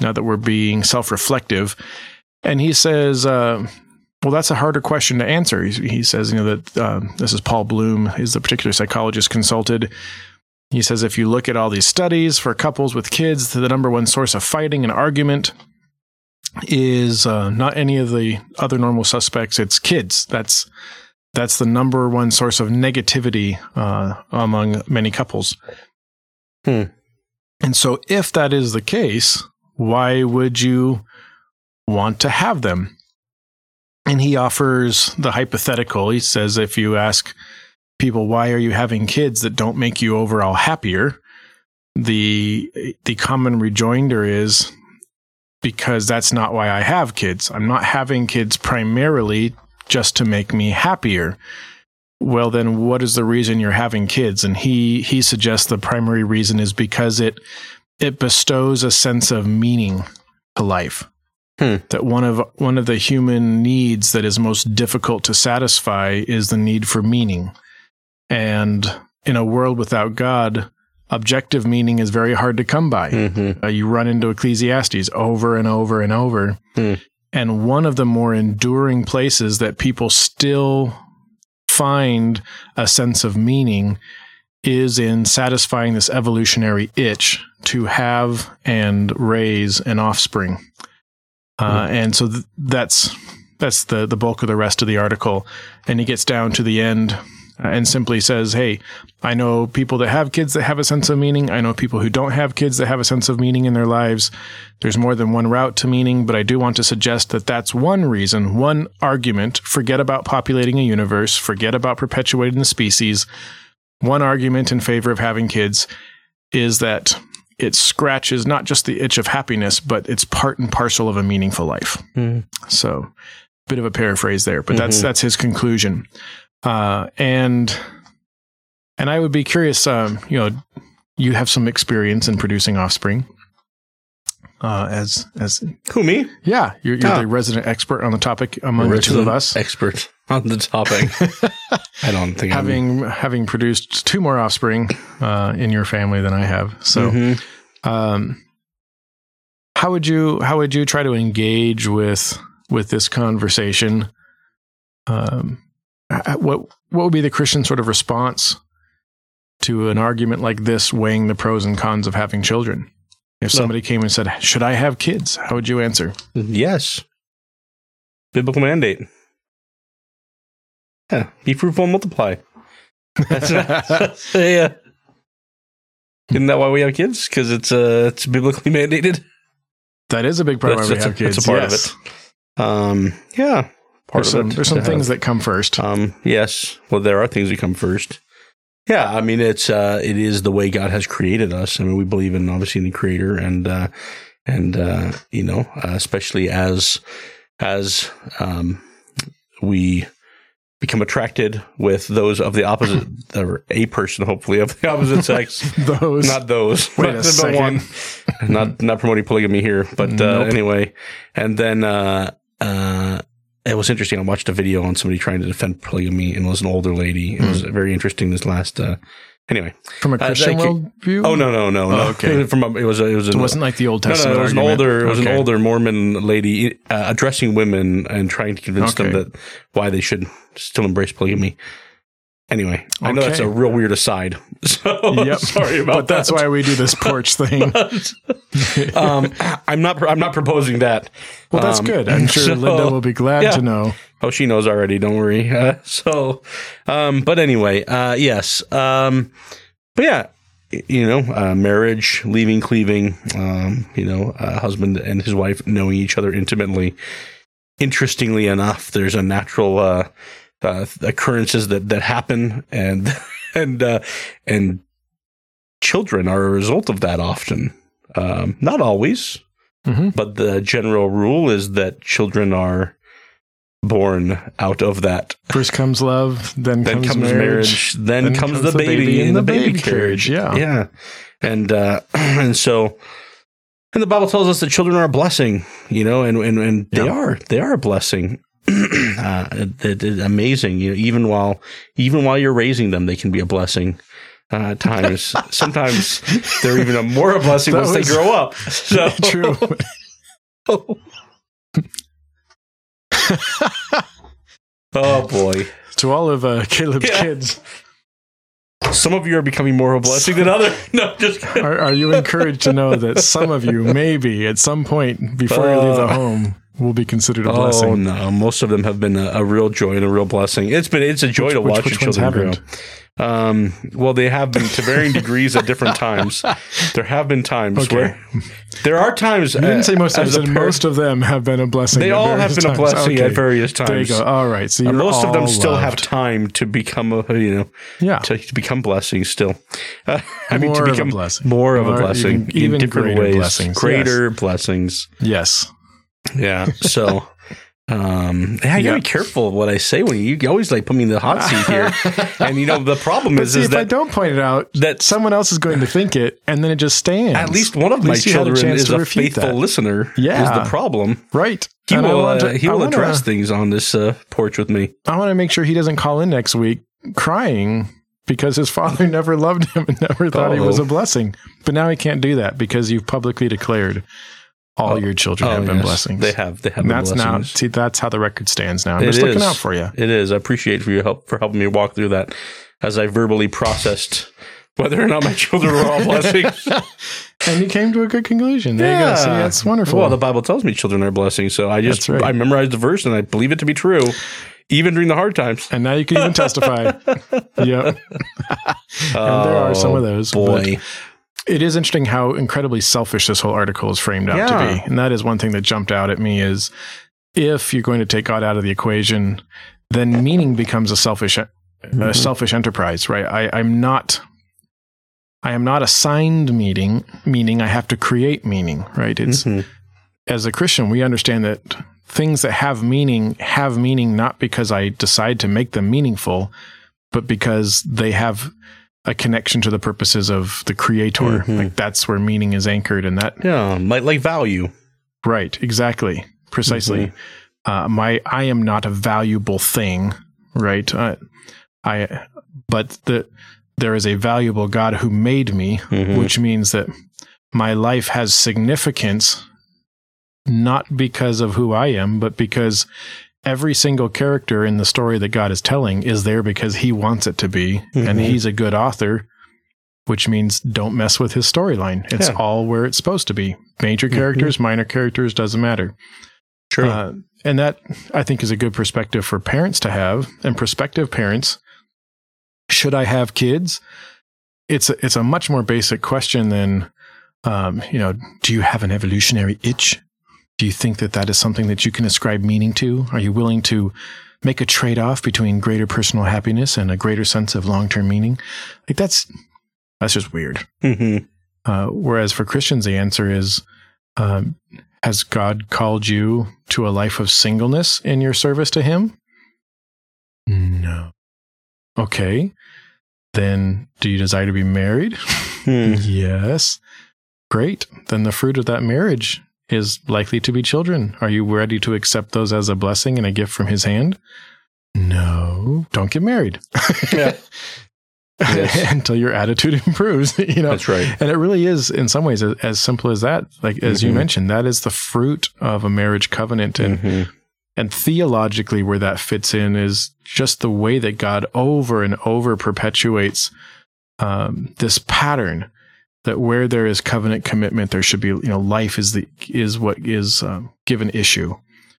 now that we're being self reflective? And he says, uh, well, that's a harder question to answer. He, he says, you know, that uh, this is Paul Bloom, is the particular psychologist consulted. He says, if you look at all these studies for couples with kids, the number one source of fighting and argument is uh, not any of the other normal suspects. It's kids. That's that's the number one source of negativity uh, among many couples. Hmm. And so, if that is the case, why would you want to have them? And he offers the hypothetical. He says, if you ask people, why are you having kids that don't make you overall happier? The the common rejoinder is because that's not why I have kids. I'm not having kids primarily just to make me happier. Well, then what is the reason you're having kids? And he he suggests the primary reason is because it it bestows a sense of meaning to life. Hmm. That one of one of the human needs that is most difficult to satisfy is the need for meaning. And in a world without God, objective meaning is very hard to come by. Mm-hmm. Uh, you run into Ecclesiastes over and over and over. Hmm. And one of the more enduring places that people still find a sense of meaning is in satisfying this evolutionary itch to have and raise an offspring. Uh, and so th- that's that's the the bulk of the rest of the article. And he gets down to the end uh, and simply says, "Hey, I know people that have kids that have a sense of meaning. I know people who don't have kids that have a sense of meaning in their lives. There's more than one route to meaning, but I do want to suggest that that's one reason, one argument. Forget about populating a universe, forget about perpetuating the species. One argument in favor of having kids is that it scratches not just the itch of happiness, but it's part and parcel of a meaningful life. Mhm. So, bit of a paraphrase there, but that's Mhm. that's his conclusion. Uh, and and I would be curious. Um, you know, you have some experience in producing offspring. Uh, as as Who me? yeah, you're, you're Ah. the resident expert on the topic among the two of us. expert on the topic. I don't think having having produced two more offspring uh, in your family than I have, so I'm, Mhm. um, how would you how would you try to engage with with this conversation? Um, what what would be the Christian sort of response to an argument like this, weighing the pros and cons of having children? If No. somebody came and said, "Should I have kids?" How would you answer? yes, biblical mandate. Yeah, be fruitful and multiply. That's yeah. Isn't that why we have kids? Because it's uh it's biblically mandated. that is a big part of why we That's- have kids. that's a part of it. Um, yeah, part There's of some, it there's some things have. that come first. Um, yes. Well, there are things that come first. Yeah, I mean it's uh it is the way God has created us. I mean we believe in obviously in the creator and uh and uh you know, uh, especially as as um we become attracted with those of the opposite or a person hopefully of the opposite sex. Those not those. Wait a second. one. not not promoting polygamy here, but uh, Nope. anyway. And then uh, uh, it was interesting. I watched a video on somebody trying to defend polygamy, and it was an older lady. It Hmm. was very interesting. This last uh, anyway. from a Christian thank you. worldview. Oh no no no no. Oh, okay. From a, it was a, it was It an, wasn't like the Old no, no, Testament. it was an argument. older, it was an older Mormon lady uh, addressing women and trying to convince them that why they should still embrace polygamy. Anyway, I know that's a real weird aside. So Yep. sorry about But that's why we do this porch thing. um, I'm not. I'm not proposing that. Well, that's Um, good. I'm sure so- Linda will be glad yeah. to know. Oh, she knows already. Don't worry. Uh, so, um, but anyway, uh, yes. Um, but yeah, you know, uh, marriage, leaving, cleaving. Um, you know, uh, husband and his wife knowing each other intimately. Interestingly enough, there's a natural uh, occurrences that that happen, and and uh, and children are a result of that often. Um, not always, Mhm. but the general rule is that children are born out of that. First comes love, then, Then comes, comes, marriage. marriage, then, comes, the, baby, in the baby, carriage. Yeah. yeah, and uh, and so. And the Bible tells us that children are a blessing, you know, and and, and they Yeah. are they are a blessing. uh, it, it's amazing, you know. Even while even while you're raising them, they can be a blessing. Uh, times, sometimes they're even a more a blessing That once they grow up. So True. oh boy, to all of uh, Caleb's Yeah. kids, some of you are becoming more of a blessing than others. No, just are, are you encouraged to know that some of you, maybe at some point before you leave the Uh, home, will be considered a Oh blessing? Oh no! Most of them have been a, a real joy and a real blessing. It's been it's a joy Which- to watch which ones children grow. Um, well, they have been to varying degrees at different times. There have been times Okay. where there are times. You didn't say most of them. a parent- most of them have been a blessing. They all have been a blessing Okay. at various times. There you go. All right. So Uh, most of them still have time to become a you know yeah. to, to become blessings still. Uh, I mean More to of a become blessing. more of a blessing even- even in different greater ways, blessings, greater blessings. Yes. Yeah. So, um, yeah, I gotta Yeah. be careful of what I say when you, you always like put me in the hot seat here. and you know, the problem is, is if I don't point it out, that someone else is going to think it, and then it just stands. at least one of my had a children is a faithful that. listener. Yeah. Is the problem. right. He and will uh, he will wanna- address things on this uh, porch with me. I want to make sure he doesn't call in next week crying because his father never loved him and never thought he was a blessing. But now he can't do that because you've publicly declared all Oh. your children have oh, been yes. blessings. They have. They have that's now see that's how the record stands now. I'm It just looking is. out for you. It is. I appreciate for your help for helping me walk through that as I verbally processed whether or not my children were all blessings. And you came to a good conclusion. There you go. See, that's wonderful. Well, the Bible tells me children are blessings, so I just right. I memorized the verse and I believe it to be true, even during the hard times. and now you can even testify. yep. And there are some of those. Oh, Boy, it is interesting how incredibly selfish this whole article is framed out to be. And that is one thing that jumped out at me is if you're going to take God out of the equation, then meaning becomes a selfish a Mhm. selfish enterprise, right? I, I'm not I am not assigned meaning, meaning I have to create meaning, right? It's Mhm. as a Christian, we understand that things that have meaning have meaning not because I decide to make them meaningful, but because they have a connection to the purposes of the creator. Mhm. Like that's where meaning is anchored and that yeah, like like value. right, exactly. Precisely. Uh, my I am not a valuable thing, right? Uh, I but the there is a valuable God who made me, Mhm. which means that my life has significance not because of who I am, but because every single character in the story that God is telling is there because he wants it to be. And Mhm. he's a good author, which means don't mess with his storyline. It's Yeah. all where it's supposed to be. Major Mhm. characters, minor characters, doesn't matter. True. Uh, and that I think is a good perspective for parents to have and prospective parents. Should I have kids? It's a, it's a much more basic question than, um, you know, do you have an evolutionary itch? Do you think that that is something that you can ascribe meaning to? Are you willing to make a trade off between greater personal happiness and a greater sense of long term meaning? Like that's that's just weird. Mhm. Uh, whereas for Christians, the answer is um, Has God called you to a life of singleness in your service to Him? No. Okay. Then do you desire to be married? Hmm. yes. Great. Then the fruit of that marriage is likely to be children. Are you ready to accept those as a blessing and a gift from His hand? No. Don't get married. Yeah. Yes. Until your attitude improves, you know. That's right. And it really is, in some ways, as, simple as that. Like as you Mhm. mentioned, that is the fruit of a marriage covenant, and Mhm. And theologically, where that fits in is just the way that God over and over perpetuates um, this pattern that where there is covenant commitment, there should be, you know, life is the is what is um, given issue.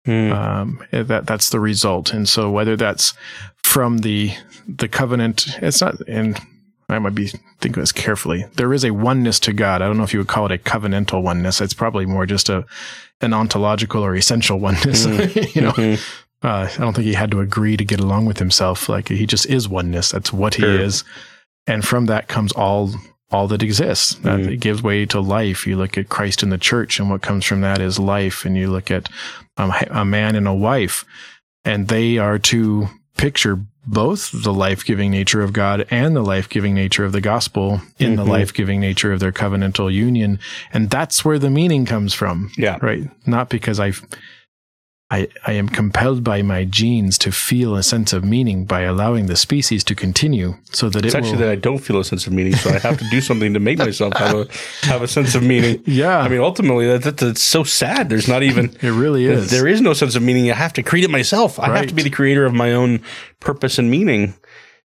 Mm. Um, that that's the result. And so whether that's from the the covenant, it's not. And I might be thinking this carefully. There is a oneness to God. I don't know if you would call it a covenantal oneness. It's probably more just a an ontological or essential oneness. Mm. you know, Mhm. uh, I don't think he had to agree to get along with himself. Like he just is oneness. That's what he Sure. is, and from that comes all all that exists. That Mhm. it gives way to life. You look at Christ in the church, and what comes from that is life. And you look at um, a man and a wife, and they are to picture both the life giving nature of God and the life giving nature of the gospel in the Mhm. life giving nature of their covenantal union. And that's where the meaning comes from Yeah. right? Not because I, I, I am compelled by my genes to feel a sense of meaning by allowing the species to continue, so that It's it actually will. that I don't feel a sense of meaning, so I have to do something to make myself have a have a sense of meaning. yeah, I mean, ultimately, that, that, that's so sad. There's not even it really is. there is no sense of meaning. I have to create it myself. I have to be the creator of my own purpose and meaning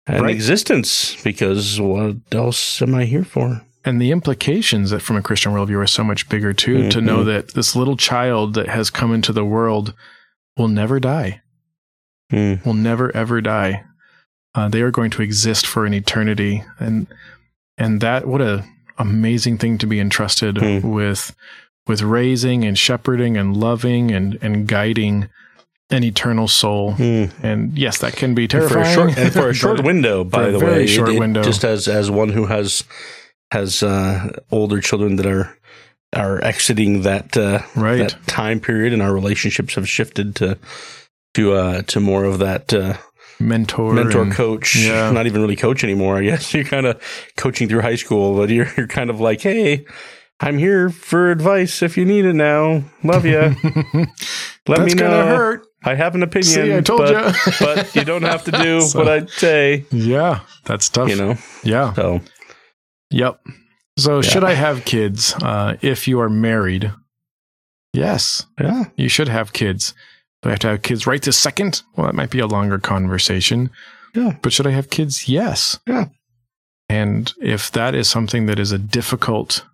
and Right. existence. Because what else am I here for? And the implications that from a Christian worldview are so much bigger too. To know Mhm. that this little child that has come into the world will never die, Hmm. will never ever die. Uh, they are going to exist for an eternity, and and that what a amazing thing to be entrusted Hmm. with with raising and shepherding and loving and and guiding an eternal soul. Hmm. And yes, that can be And for terrifying. a short and for a short window, by a the very way, short window. Just as as one who has has uh, older children that are are exiting that uh, right. that time period, and our relationships have shifted to to uh, to more of that uh, mentor, mentor and- coach. yeah. Not even really coach anymore. I guess you're kind of coaching through high school, but you're you're kind of like, hey. I'm here for advice if you need it now. Love you. Let That's me know. gonna hurt. I have an opinion. See, I told but, you. but you don't have to do So- what I say. yeah, that's tough. You know. Yeah. So Yep. So, Yeah. should I have kids? Uh, if you are married, yes, yeah. you should have kids. Do I have to have kids right this second? Well, that might be a longer conversation. Yeah. But should I have kids? Yes. Yeah. And if that is something that is a difficult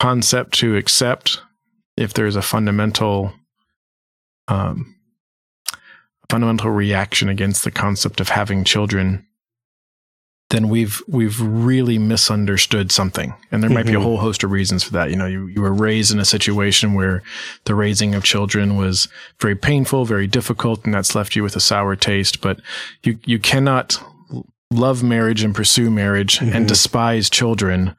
concept to accept, if there's a fundamental, um, fundamental reaction against the concept of having children, then we've we've really misunderstood something. And there might be a Mhm. whole host of reasons for that. You know, you, you were raised in a situation where the raising of children was very painful, very difficult, and that's left you with a sour taste. But you you cannot love marriage and pursue marriage Mhm. and despise children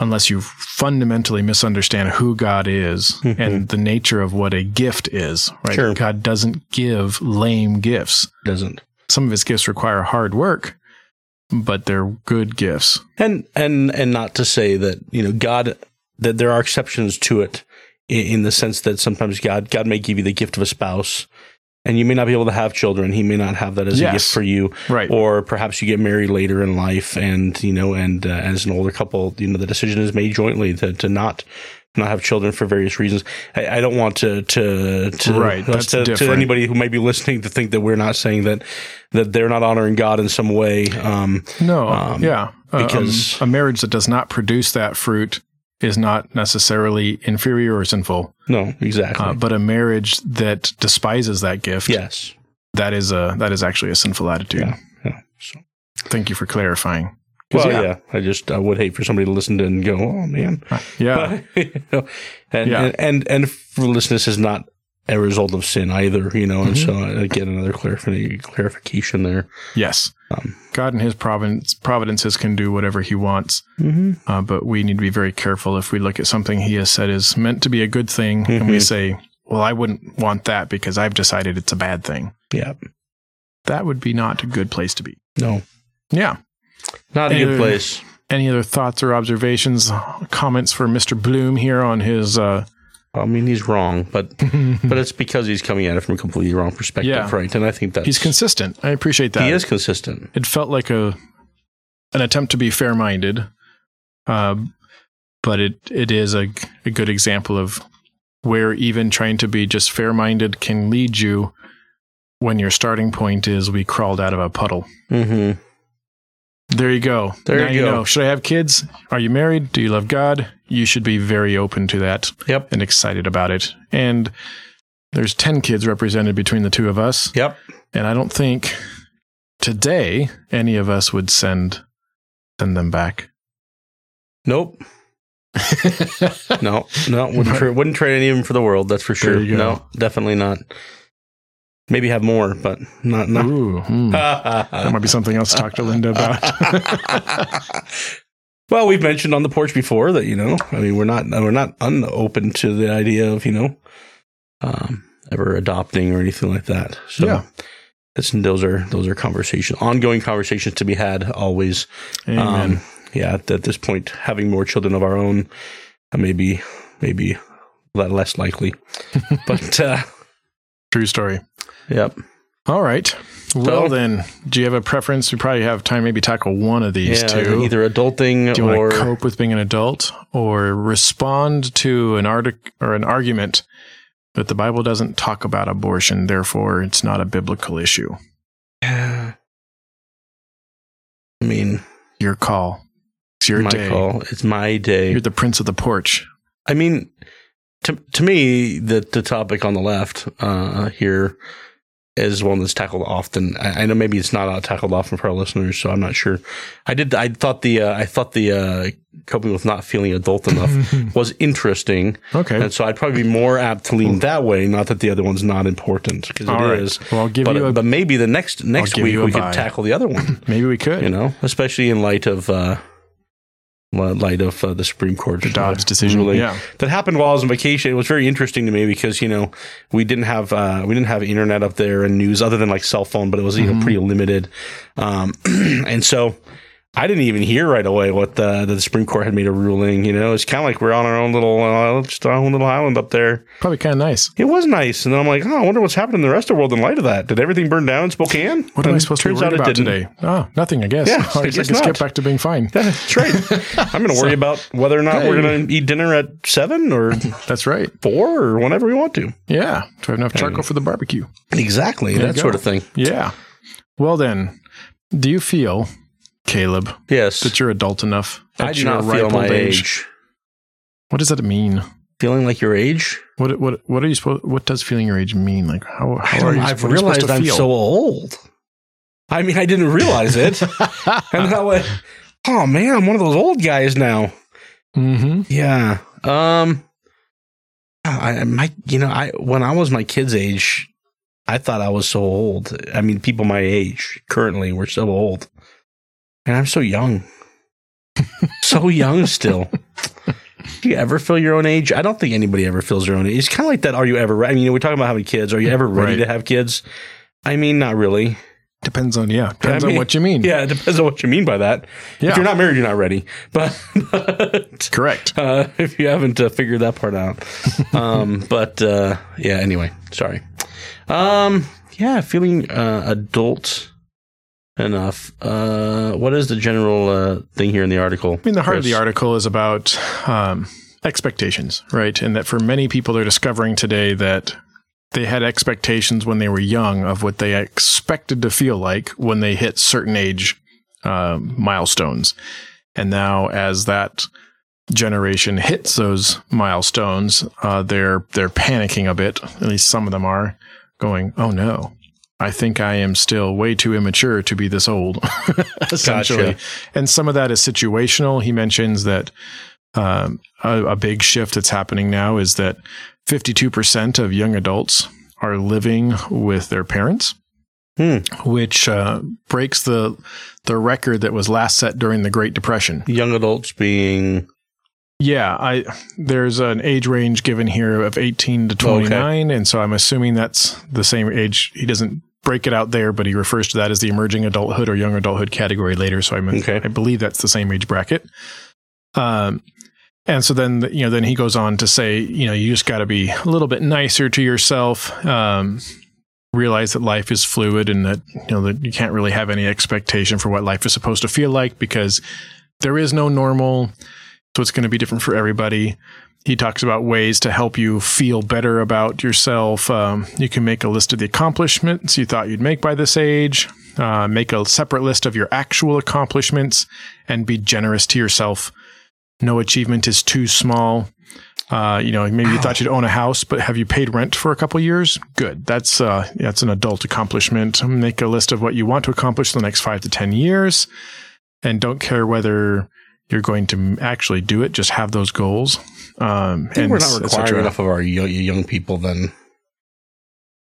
unless you fundamentally misunderstand who God is Mhm. and the nature of what a gift is. Right? Sure. God doesn't give lame gifts. Doesn't. Some of his gifts require hard work, but they're good gifts. And and and not to say that you know God that there are exceptions to it in, in the sense that sometimes God God may give you the gift of a spouse. And you may not be able to have children. He may not have that as a gift for you. Right. or perhaps you get married later in life and you know and uh, as an older couple you know the decision is made jointly to, to not not have children for various reasons i, I don't want to to to, Right, that's to, to anybody who might be listening to think that we're not saying that that they're not honoring god in some way um No, Um, yeah. Uh, um, because- a marriage that does not produce that fruit is not necessarily inferior or sinful, no exactly uh, but a marriage that despises that gift, yes that is a that is actually a sinful attitude. Yeah. yeah so Thank you for clarifying. Well yeah. i just i would hate for somebody to listen to and go oh man yeah, But, you know, and, Yeah. and and and fruitlessness is not a result of sin either, you know. And Mhm. so uh, again, another clarification clarification there. yes. Um, God and His providence providences can do whatever He wants, mm-hmm. uh, but we need to be very careful if we look at something He has said is meant to be a good thing, and we Mhm. say, "Well, I wouldn't want that because I've decided it's a bad thing." Yeah, That would be not a good place to be. no, Yeah. Not a good place. Any other thoughts or observations, comments for Mr. Bloom here on his? Uh, I mean, he's wrong, but but it's because he's coming at it from a completely wrong perspective, Yeah. right? And I think that he's consistent. I appreciate that. he is consistent. It felt like a an attempt to be fair minded, uh, but it it is a, a good example of where even trying to be just fair minded can lead you when your starting point is we crawled out of a puddle. Mm-hmm. There you go. There now you go. know. Should I have kids? Are you married? Do you love God? You should be very open to that Yep. and excited about it. And there's 10 kids represented between the two of us. Yep. And I don't think today any of us would send send them back. Nope. No. No. Wouldn't tra- wouldn't trade any of them for the world. That's for sure. You. No. Definitely not. Maybe have more, but not. not. Ooh, hmm. that might be something else to talk to Linda about. well, we've mentioned on the porch before that you know, I mean, we're not we're not unopen to the idea of you know, um, ever adopting or anything like that. So, Yeah. those are those are conversations, ongoing conversations to be had always. Amen. Um, yeah, at, at this point, having more children of our own, uh, maybe maybe le- less likely. but uh, True story. Yep, All right. Well, So- then, do you have a preference? We probably have time maybe tackle one of these yeah, two. either adulting Do you or want to cope with being an adult or respond to an artic- or an argument that the Bible doesn't talk about abortion, therefore it's not a biblical issue? I mean, Your call. It's your my day. call. It's my day. You're the prince of the porch. I mean, to to me, the the topic on the left uh, here is one that's tackled often. I, I know maybe it's not tackled often for our listeners, so I'm not sure. I did. I thought the uh, I thought the uh, coping with not feeling adult enough was interesting, Okay. and so I'd probably be more apt to lean that way. Not that the other one's not important because All right. it is. Well, I'll give But, you a. but maybe the next next week we could tackle the other one. maybe we could. you know, especially in light of uh, light of uh, the Supreme Court the Dobbs uh, decision. ruling Yeah. that happened while I was on vacation. It was very interesting to me because you know we didn't have uh, we didn't have internet up there and news other than like cell phone, but it was you know Mhm. pretty limited, um, and so I didn't even hear right away what the the Supreme Court had made a ruling. You know, it's kind of like we're on our own little uh, just our own little island up there. Probably kind of nice. It was nice, and then I'm like, oh, I wonder what's happening in the rest of the world in light of that. Did everything burn down in Spokane? What am I supposed to be turns worried out about didn't. today? Oh, nothing, I guess. Yeah, I I guess I can skip back to being fine. That's right. I'm going to worry about whether or not we're going to eat dinner at seven or That's right. four or whenever we want to. Yeah. Do I have enough charcoal for the barbecue? Exactly. There that sort of thing. Yeah. Well, then, do you feel, Caleb, Yes. that you're adult enough? I do not feel my old age. What does that mean? Feeling like your age? What what what are you supposed? What does feeling your age mean? Like how, I how are you? I've what are you supposed realized I'm feel? so old. I mean, I didn't realize it. and then I went, oh man, I'm one of those old guys now. mm-hmm. Yeah. Um, I, I- my, you know, I, when I was my kid's age, I thought I was so old. I mean, people my age currently were so old. And I'm so young. so young still. Do you ever feel your own age? I don't think anybody ever feels their own age. It's kind of like that. Are you ever? re- I mean, we're talking about having kids. Are you ever ready Right. to have kids? I mean, not really. Depends on yeah. Depends I mean, on what you mean. Yeah, it depends on what you mean by that. Yeah. If you're not married, you're not ready. But, but Correct. uh, if you haven't uh, figured that part out. Um, but uh, yeah, anyway, sorry. Um, yeah, feeling uh, adult enough. Uh, what is the general uh, thing here in the article? I mean, the heart of the article is about um, expectations, right? And that for many people, they're discovering today that they had expectations when they were young of what they expected to feel like when they hit certain age um, milestones. And now, as that generation hits those milestones, uh, they're they're panicking a bit. At least some of them are going, "Oh no." I think I am still way too immature to be this old, essentially. Gotcha. And some of that is situational. He mentions that um, a, a big shift that's happening now is that 52% of young adults are living with their parents, Hmm. which uh, breaks the the record that was last set during the Great Depression. Young adults being Yeah, I there's an age range given here of 18 to 29, and so I'm assuming that's the same age. He doesn't break it out there, but he refers to that as the emerging adulthood or young adulthood category later. So I'm, Okay. I believe that's the same age bracket. Um, and so then you know then he goes on to say you know you just got to be a little bit nicer to yourself. Um, realize that life is fluid and that you know that you can't really have any expectation for what life is supposed to feel like because there is no normal so it's going to be different for everybody he talks about ways to help you feel better about yourself. Um, you can make a list of the accomplishments you thought you'd make by this age. Uh, make a separate list of your actual accomplishments and be generous to yourself. No achievement is too small. Uh, you know, maybe you thought you'd own a house, but have you paid rent for a couple years? Good. That's uh, that's an adult accomplishment. Make a list of what you want to accomplish in the next five to ten years, and don't care whether you're going to actually do it. Just have those goals. Um, I think we're not requiring enough of our young, young people. Then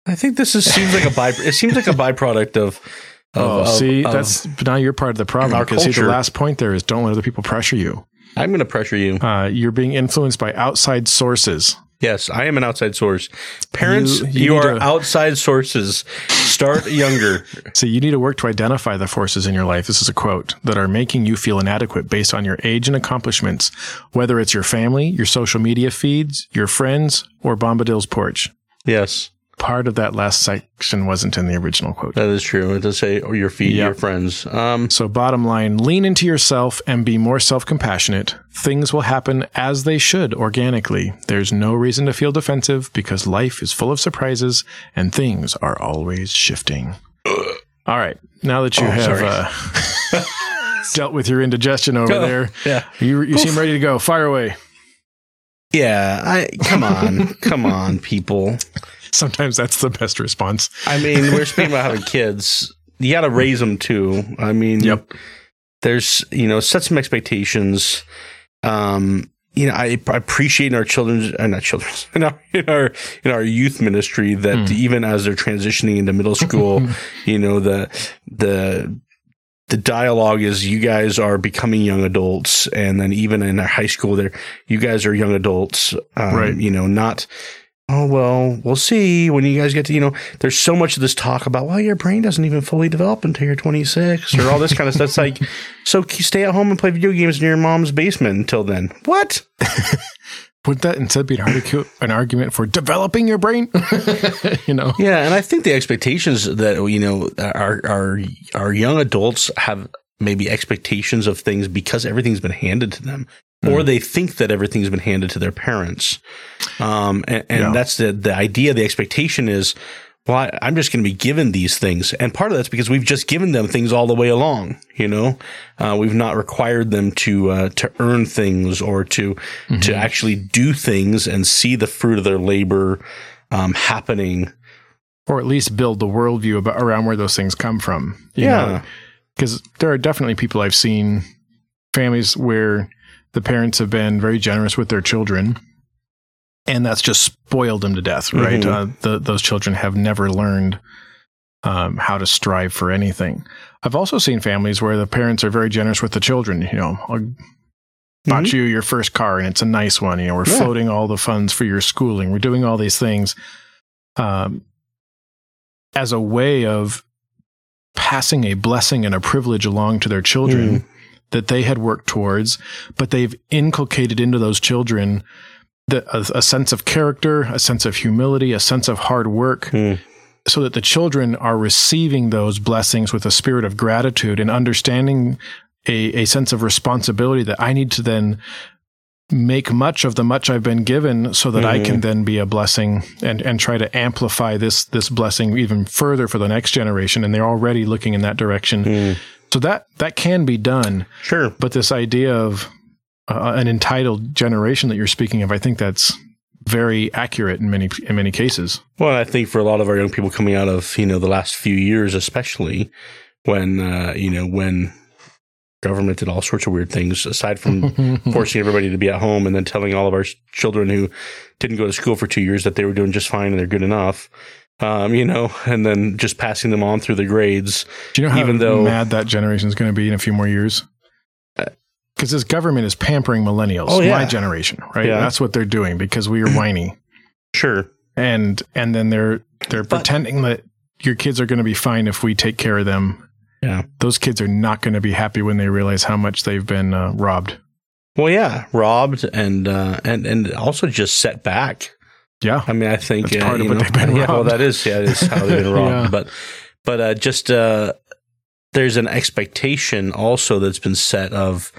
I think this is, seems like a by. it seems like a byproduct of. of oh, of, see, of that's now you're part of the problem. our Because see, the last point there is don't let other people pressure you. I'm going to pressure you. Uh, you're being influenced by outside sources. Yes, I am an outside source. Parents, You- you, you are to- outside sources. Start younger. So you need to work to identify the forces in your life. This is a quote that are making you feel inadequate based on your age and accomplishments, whether it's your family, your social media feeds, your friends, or Bombadil's porch. yes, Part of that last section wasn't in the original quote. that is true. It does say, or your feet, Yep. your friends. Um, So, bottom line, lean into yourself and be more self compassionate. Things will happen as they should organically. There's no reason to feel defensive because life is full of surprises and things are always shifting. All right. Now that you Oh, have uh, dealt with your indigestion over there, yeah, you, you seem ready to go. Fire away. yeah. I come on, come on, people. Sometimes that's the best response. I mean, we're speaking about having kids. You got to raise them too. I mean, Yep. There's, you know, set some expectations. Um, you know, I, I appreciate in our children's, uh, not children's, in our, in our, in our youth ministry that Hmm. even as they're transitioning into middle school, you know, the, the, the dialogue is you guys are becoming young adults. And then even in our high school there, you guys are young adults. Um, Right. You know, not, oh, well, we'll see when you guys get to, you know, there's so much of this talk about, well, your brain doesn't even fully develop until you're 26 or all this kind of stuff. It's like, so stay at home and play video games in your mom's basement until then. What? Would that instead be an, articu- an argument for developing your brain? you know? Yeah, and I think the expectations that you know our our our young adults have maybe expectations of things because everything's been handed to them, or they think that everything's been handed to their parents. Um, and, and Yeah. that's the the idea. The expectation is, well, I, I'm just going to be given these things, and part of that's because we've just given them things all the way along. You know, uh, we've not required them to uh, to earn things or to to actually do things and see the fruit of their labor um, happening. Or at least build the worldview about around where those things come from. you Yeah. because there are definitely people I've seen, families where the parents have been very generous with their children, and that's just spoiled them to death. Right? Mhm. Uh, the, those children have never learned um, how to strive for anything. I've also seen families where the parents are very generous with the children. You know, I'll bought you your first car and it's a nice one. You know, we're Yeah. floating all the funds for your schooling. We're doing all these things um, as a way of passing a blessing and a privilege along to their children Mm. That they had worked towards, but they've inculcated into those children the, a, a sense of character, a sense of humility, a sense of hard work, Mm. so that the children are receiving those blessings with a spirit of gratitude and understanding a, a sense of responsibility that I need to then make much of the much I've been given so that I Mhm. can then be a blessing and, and try to amplify this, this blessing even further for the next generation. And they're already looking in that direction. Mm. So that, that can be done. Sure. But this idea of uh, an entitled generation that you're speaking of, I think that's very accurate in many, in many cases. Well, I think for a lot of our young people coming out of, you know, the last few years, especially when, uh, you know, when government did all sorts of weird things aside from forcing everybody to be at home and then telling all of our children who didn't go to school for two years that they were doing just fine and they're good enough. Um, you know, and then just passing them on through the grades. Do you know how Even though- mad that generation is going to be in a few more years? Because this government is pampering millennials, Oh, yeah. my generation, right? Yeah. That's what they're doing because we are whiny, Sure. and and then they're they're But- pretending that your kids are going to be fine if we take care of them. Yeah. Those kids are not going to be happy when they realize how much they've been uh, robbed. Well, yeah, robbed and, uh, and, and also just set back. Yeah, I mean, I think That's uh, part of what know, they've been yeah, well, that is yeah, is how they've been robbed. Yeah. But but uh, just uh, there's an expectation also that's been set of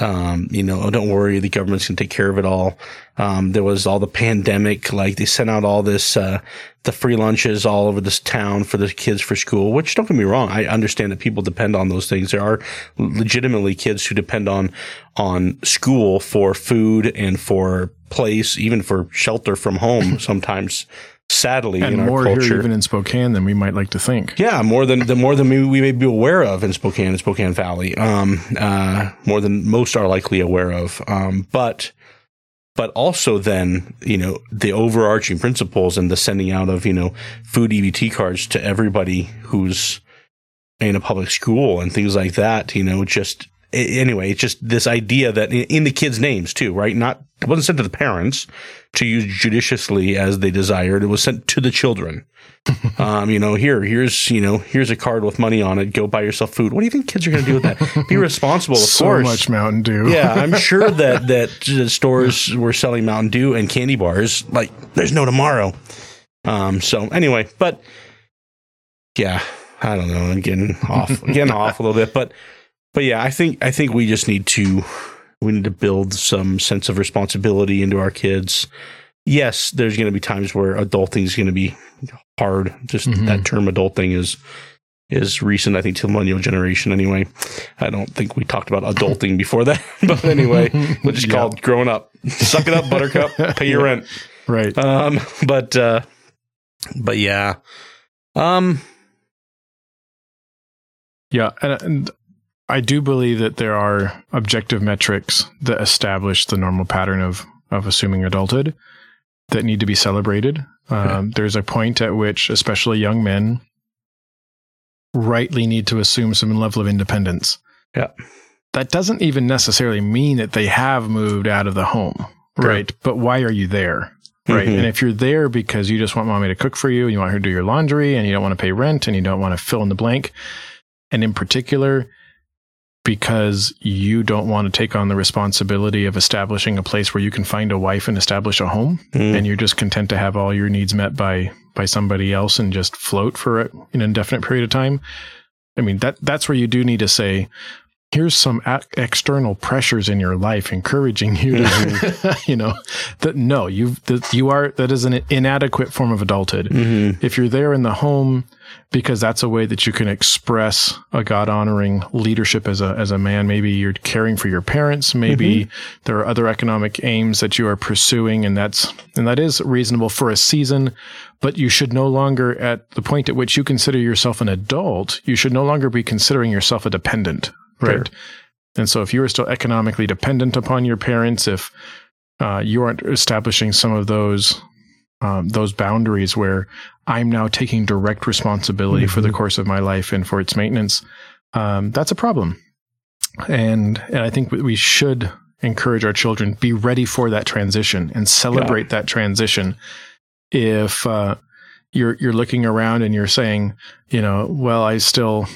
Um, you know, oh, don't worry, the government's going to take care of it all. Um, there was all the pandemic, like they sent out all this, uh, the free lunches all over this town for the kids for school, which don't get me wrong. I understand that people depend on those things. There are legitimately kids who depend on, on school for food and for place, even for shelter from home sometimes sadly and in more our culture. here even in Spokane than we might like to think. Yeah, more than the more than we, we may be aware of in Spokane and Spokane Valley. Um, uh, more than most are likely aware of. Um, but but also then you know the overarching principles and the sending out of you know food EBT cards to everybody who's in a public school and things like that. You know, just anyway, it's just this idea that in the kids' names too, right? Not it wasn't sent to the parents to use judiciously as they desired. It was sent to the children. um, you know, here, here's you know, here's a card with money on it. Go buy yourself food. What do you think kids are going to do with that? Be responsible, of so course. much Mountain Dew. yeah, I'm sure that that stores were selling Mountain Dew and candy bars. Like, there's no tomorrow. Um. So anyway, but yeah, I don't know. I'm getting off, getting off a little bit, but but yeah, I think I think we just need to we need to build some sense of responsibility into our kids. Yes, there's going to be times where adulting is going to be hard. Just Mhm. that term adulting is is recent, I think, to the millennial generation. Anyway, I don't think we talked about adulting before that, but anyway, we'll just Yeah. call it growing up. Suck it up, Buttercup. Pay your rent. Right. Um, but uh, but yeah, um, Yeah, and, and I do believe that there are objective metrics that establish the normal pattern of of assuming adulthood that need to be celebrated. Um, there's a point at which, especially young men, rightly need to assume some level of independence. Yeah. That doesn't even necessarily mean that they have moved out of the home, right? But why are you there? Right. Mhm. And if you're there because you just want mommy to cook for you and you want her to do your laundry and you don't want to pay rent and you don't want to fill in the blank, and in particular, because you don't want to take on the responsibility of establishing a place where you can find a wife and establish a home, mm, and you're just content to have all your needs met by by somebody else and just float for an indefinite period of time. I mean that that's where you do need to say, here's some a- external pressures in your life encouraging you to, you know, that no, you that you are that is an inadequate form of adulthood mhm. if you're there in the home because that's a way that you can express a God honoring leadership as a as a man. Maybe you're caring for your parents. Maybe there are other economic aims that you are pursuing, and that's and that is reasonable for a season. But you should no longer, at the point at which you consider yourself an adult, you should no longer be considering yourself a dependent, right? And so, if you are still economically dependent upon your parents, if uh, you aren't establishing some of those um, those boundaries where I'm now taking direct responsibility for the Mhm. course of my life and for its maintenance, um, that's a problem. And and I think we- we should encourage our children be ready for that transition and celebrate that transition. If uh, you're you're looking around and you're saying, you know, well, I still,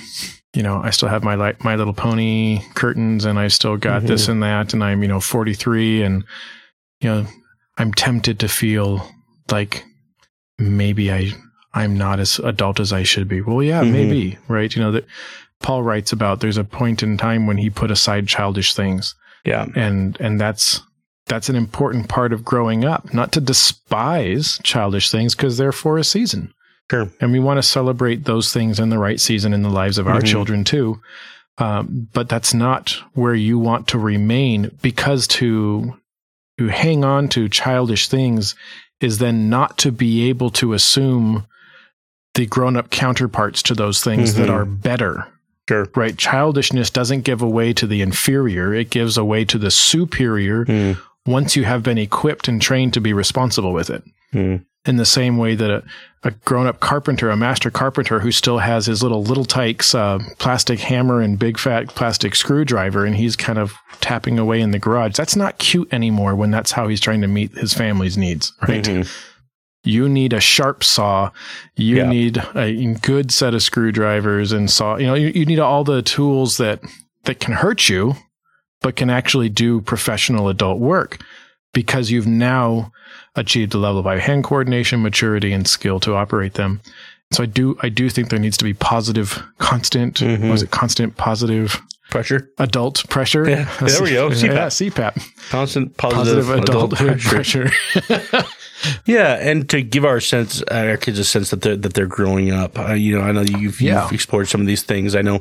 you know, I still have my li- my little pony curtains, and I still got Mhm. this and that, and I'm you know 43, and you know, I'm tempted to feel like maybe I I'm not as adult as I should be. Well, yeah, Mhm. maybe, right? You know that Paul writes about there's a point in time when he put aside childish things yeah, and and that's that's an important part of growing up not to despise childish things because they're for a season Sure. and we want to celebrate those things in the right season in the lives of our Mhm. children too um, but that's not where you want to remain because to to hang on to childish things is then not to be able to assume the grown-up counterparts to those things that Mhm. are better sure. right? Childishness doesn't give away to the inferior, it gives away to the superior Mm, once you have been equipped and trained to be responsible with it. mm, In the same way that a, a grown up carpenter, a master carpenter who still has his little Little Tikes uh, plastic hammer and big fat plastic screwdriver, and he's kind of tapping away in the garage. That's not cute anymore when that's how he's trying to meet his family's needs, right? mhm. you need a sharp saw you Yeah. need a good set of screwdrivers and saw you know you, you need all the tools that that can hurt you but can actually do professional adult work because you've now achieved a level of eye hand coordination maturity and skill to operate them so i do i do think there needs to be positive constant Mhm. was it constant positive pressure. adult pressure. Yeah, there we go. CPAP. Yeah, CPAP. Constant positive, Positive adult, adult, pressure. pressure. Yeah, and to give our sense, our kids a sense that they're that they're growing up. Uh, you know, I know you've, Yeah. you've explored some of these things. I know,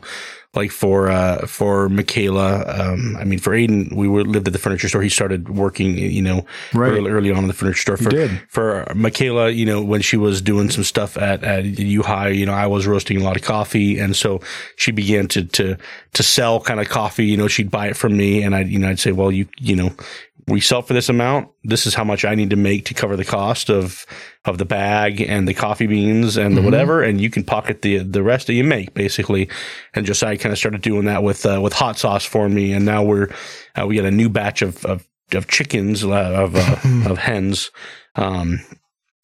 like for uh, for Michaela, um, I mean, for Aiden, we were lived at the furniture store. He started working, you know, Right. early, early on in the furniture store. For, did. For Michaela, you know, when she was doing some stuff at at U High, you know, I was roasting a lot of coffee, and so she began to to to sell kind of coffee. You know, she'd buy it from me, and I, you know, I'd say, well, you you know, we sell for this amount. This is how much I need to make to cover the cost of of the bag and the coffee beans and the whatever, and you can pocket the the rest that you make basically. And just I kind of started doing that with uh, with hot sauce for me, and now we're uh, we got a new batch of of, of chickens uh, of uh, of hens. Um,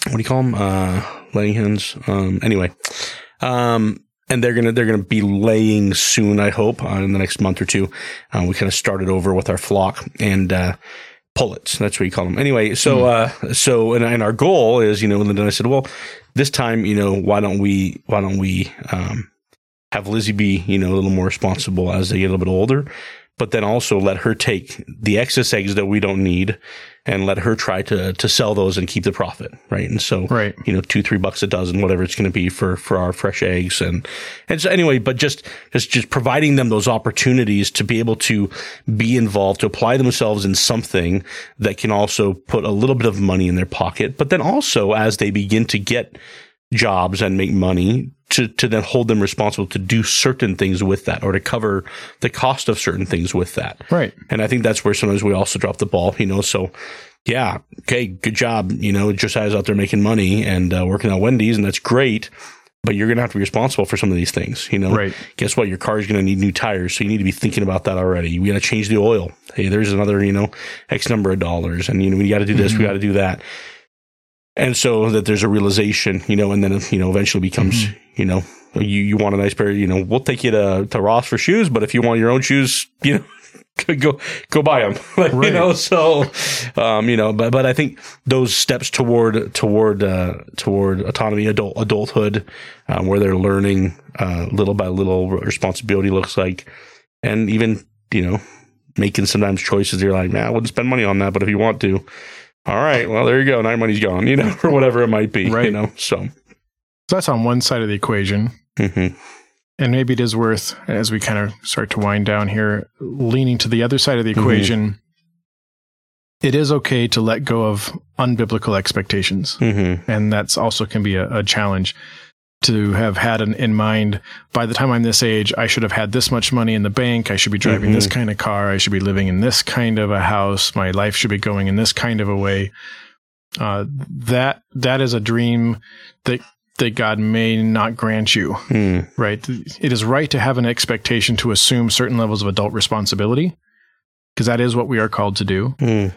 what do you call them? Uh, laying hens. Um, anyway, um, and they're gonna they're gonna be laying soon. I hope uh, in the next month or two. Uh, we kind of started over with our flock and. Uh, pullets. That's what you call them. Anyway, so uh, so and, and our goal is, you know, and then I said, well, this time, you know, why don't we why don't we um, have Lizzie be, you know, a little more responsible as they get a little bit older, but then also let her take the excess eggs that we don't need and let her try to to sell those and keep the profit, right? And so, Right. you know, two three bucks a dozen, whatever it's going to be for for our fresh eggs, and and so anyway, but just just just providing them those opportunities to be able to be involved, to apply themselves in something that can also put a little bit of money in their pocket, but then also as they begin to get jobs and make money to, to then hold them responsible to do certain things with that or to cover the cost of certain things with that. Right. And I think that's where sometimes we also drop the ball, you know. So, yeah, okay, good job. You know, Josiah's out there making money and uh, working at Wendy's, and that's great. But you're going to have to be responsible for some of these things, you know. Right. Guess what? Your car is going to need new tires, so you need to be thinking about that already. We got to change the oil. Hey, there's another, you know, X number of dollars, and you know we got to do this, we got to do that, and so that there's a realization, you know, and then you know eventually becomes, you know, you you want a nice pair, you know, we'll take you to to Ross for shoes, but if you want your own shoes, you know. Go go buy them, like, you know. So, um, you know, but but I think those steps toward toward uh, toward autonomy, adult adulthood, um, where they're learning uh, little by little what responsibility looks like, and even you know making sometimes choices. You're like, man, I wouldn't spend money on that, but if you want to, all right, well there you go, now your money's gone, you know, or whatever it might be, right. you know. So, So that's on one side of the equation. mhm. And maybe it is worth, as we kind of start to wind down here, leaning to the other side of the equation. It is okay to let go of unbiblical expectations. Mhm. And that's also can be a, a challenge to have had an, in mind by the time I'm this age, I should have had this much money in the bank. I should be driving this kind of car. I should be living in this kind of a house. My life should be going in this kind of a way. Uh, that that is a dream that that God may not grant you. Mm. Right? It is right to have an expectation to assume certain levels of adult responsibility because that is what we are called to do Mm.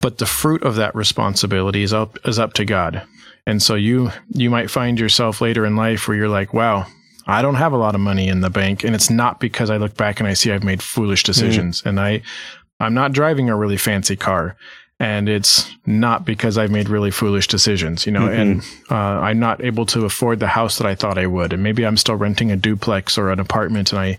but the fruit of that responsibility is up is up to God. And so you you might find yourself later in life where you're like, wow, I don't have a lot of money in the bank. And it's not because I look back and I see I've made foolish decisions. And I I'm not driving a really fancy car. And it's not because I've made really foolish decisions, you know, and uh, I'm not able to afford the house that I thought I would. And maybe I'm still renting a duplex or an apartment. And I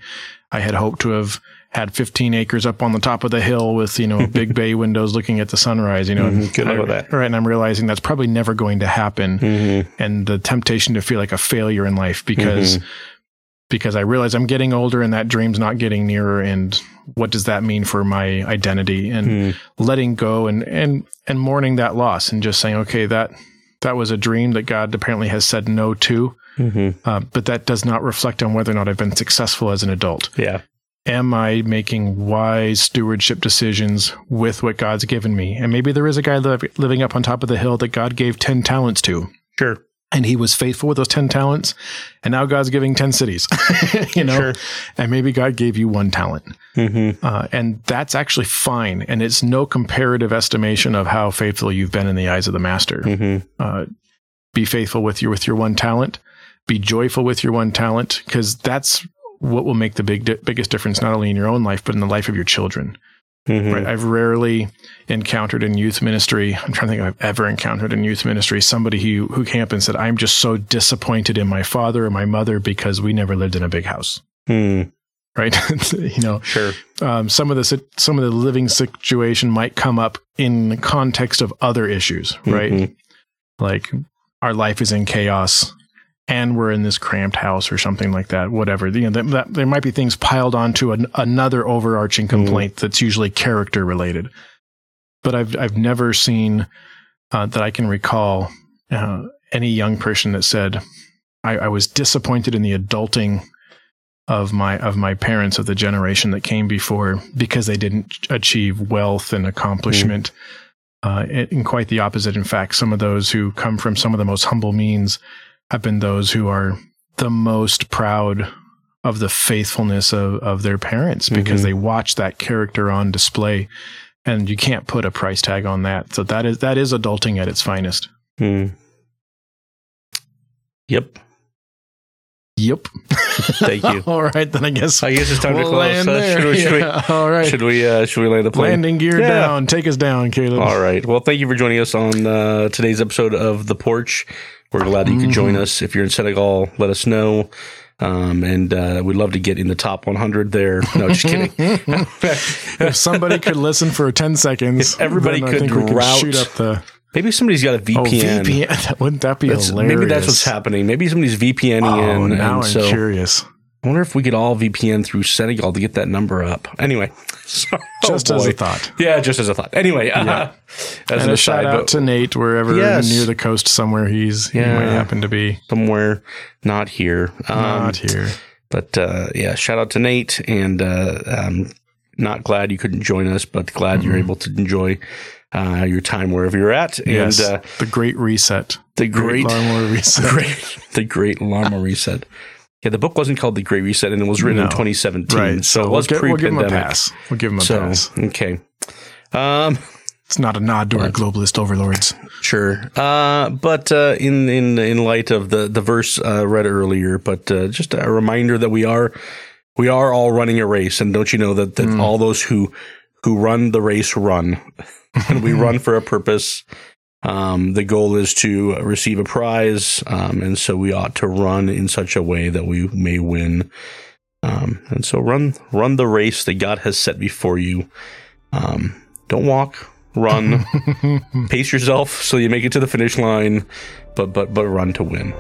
I had hoped to have had 15 acres up on the top of the hill with, you know, big bay windows looking at the sunrise, you know. Mhm. Good luck with that. Right. And I'm realizing that's probably never going to happen. Mhm. And the temptation to feel like a failure in life because, Mm-hmm. because I realize I'm getting older and that dream's not getting nearer. And what does that mean for my identity and Mm. letting go and, and, and mourning that loss and just saying, okay, that, that was a dream that God apparently has said no to. Mhm. Uh, but that does not reflect on whether or not I've been successful as an adult Yeah. Am I making wise stewardship decisions with what God's given me? And maybe there is a guy living up on top of the hill that God gave 10 talents to, Sure. and he was faithful with those 10 talents. And now God's giving 10 cities, you know, Sure. and maybe God gave you one talent. Mhm. Uh, and that's actually fine. And it's no comparative estimation of how faithful you've been in the eyes of the master. Mhm. Uh, be faithful with your, with your one talent, be joyful with your one talent, because that's what will make the big, di- biggest difference, not only in your own life, but in the life of your children. Mhm. Right. I've rarely encountered in youth ministry. I'm trying to think if I've ever encountered in youth ministry somebody who, who came up and said, I'm just so disappointed in my father or my mother because we never lived in a big house. Mm. right? you know, Sure. um, some of the some of the living situation might come up in context of other issues, right? Mhm. Like our life is in chaos, and we're in this cramped house or something like that. Whatever, you know, that, that, there might be things piled onto an, another overarching complaint that's usually character related. But I've I've never seen uh, that I can recall uh, any young person that said, I, "I was disappointed in the adulting." of my of my parents of the generation that came before because they didn't achieve wealth and accomplishment. Uh, and, and quite the opposite. In fact, some of those who come from some of the most humble means have been those who are the most proud of the faithfulness of, of their parents because Mhm. they watch that character on display and you can't put a price tag on that. So that is that is adulting at its finest. Hmm. Yep. Yep. Thank you. All right, then I guess I guess it's time we'll to close. Uh, should we, should we, All right. should we, uh, should we land the plane? Landing gear Yeah. down. Take us down, Caleb. All right. Well, thank you for joining us on uh, today's episode of The Porch. We're glad that you could join us. If you're in Senegal, let us know. Um, and uh, we'd love to get in the top 100 there. No, just kidding. if somebody could listen for 10 seconds, If everybody could we could route- shoot up the Maybe somebody's got a VPN. oh, VPN. Wouldn't that be That's- hilarious? maybe that's what's happening. Maybe somebody's VPNing Oh, in. now and I'm so curious. I wonder if we could all VPN through Senegal to get that number up. Anyway, sorry. Just Oh, as a thought. Yeah, just as a thought. Anyway, uh, Yeah. as and an a aside, shout out but to Nate wherever Yes. near the coast somewhere he's he might happen to be. somewhere not here. Um, Not here. But uh, yeah, shout out to Nate, and uh, um, not glad you couldn't join us, but glad you're able to enjoy uh, your time wherever you're at. And yes. uh, the Great Reset. the great, Lawnmower Reset. great, the great Llama Reset. Yeah, the book wasn't called The Great Reset, and it was written in 2017, Right. so, it we'll, was get, we'll give him a pre-pandemic. pass. We'll give him a so pass. okay, um, It's not a nod to our globalist overlords. Sure. Uh, but uh, in in in light of the the verse uh, read earlier, but uh, just a reminder that we are we are all running a race, and don't you know that that Mm. all those who who run the race run, and we run for a purpose. Um, the goal is to receive a prize, um, and so we ought to run in such a way that we may win. Um, and so run run the race that God has set before you. Um, don't walk, run pace yourself so you make it to the finish line, but but but run to win.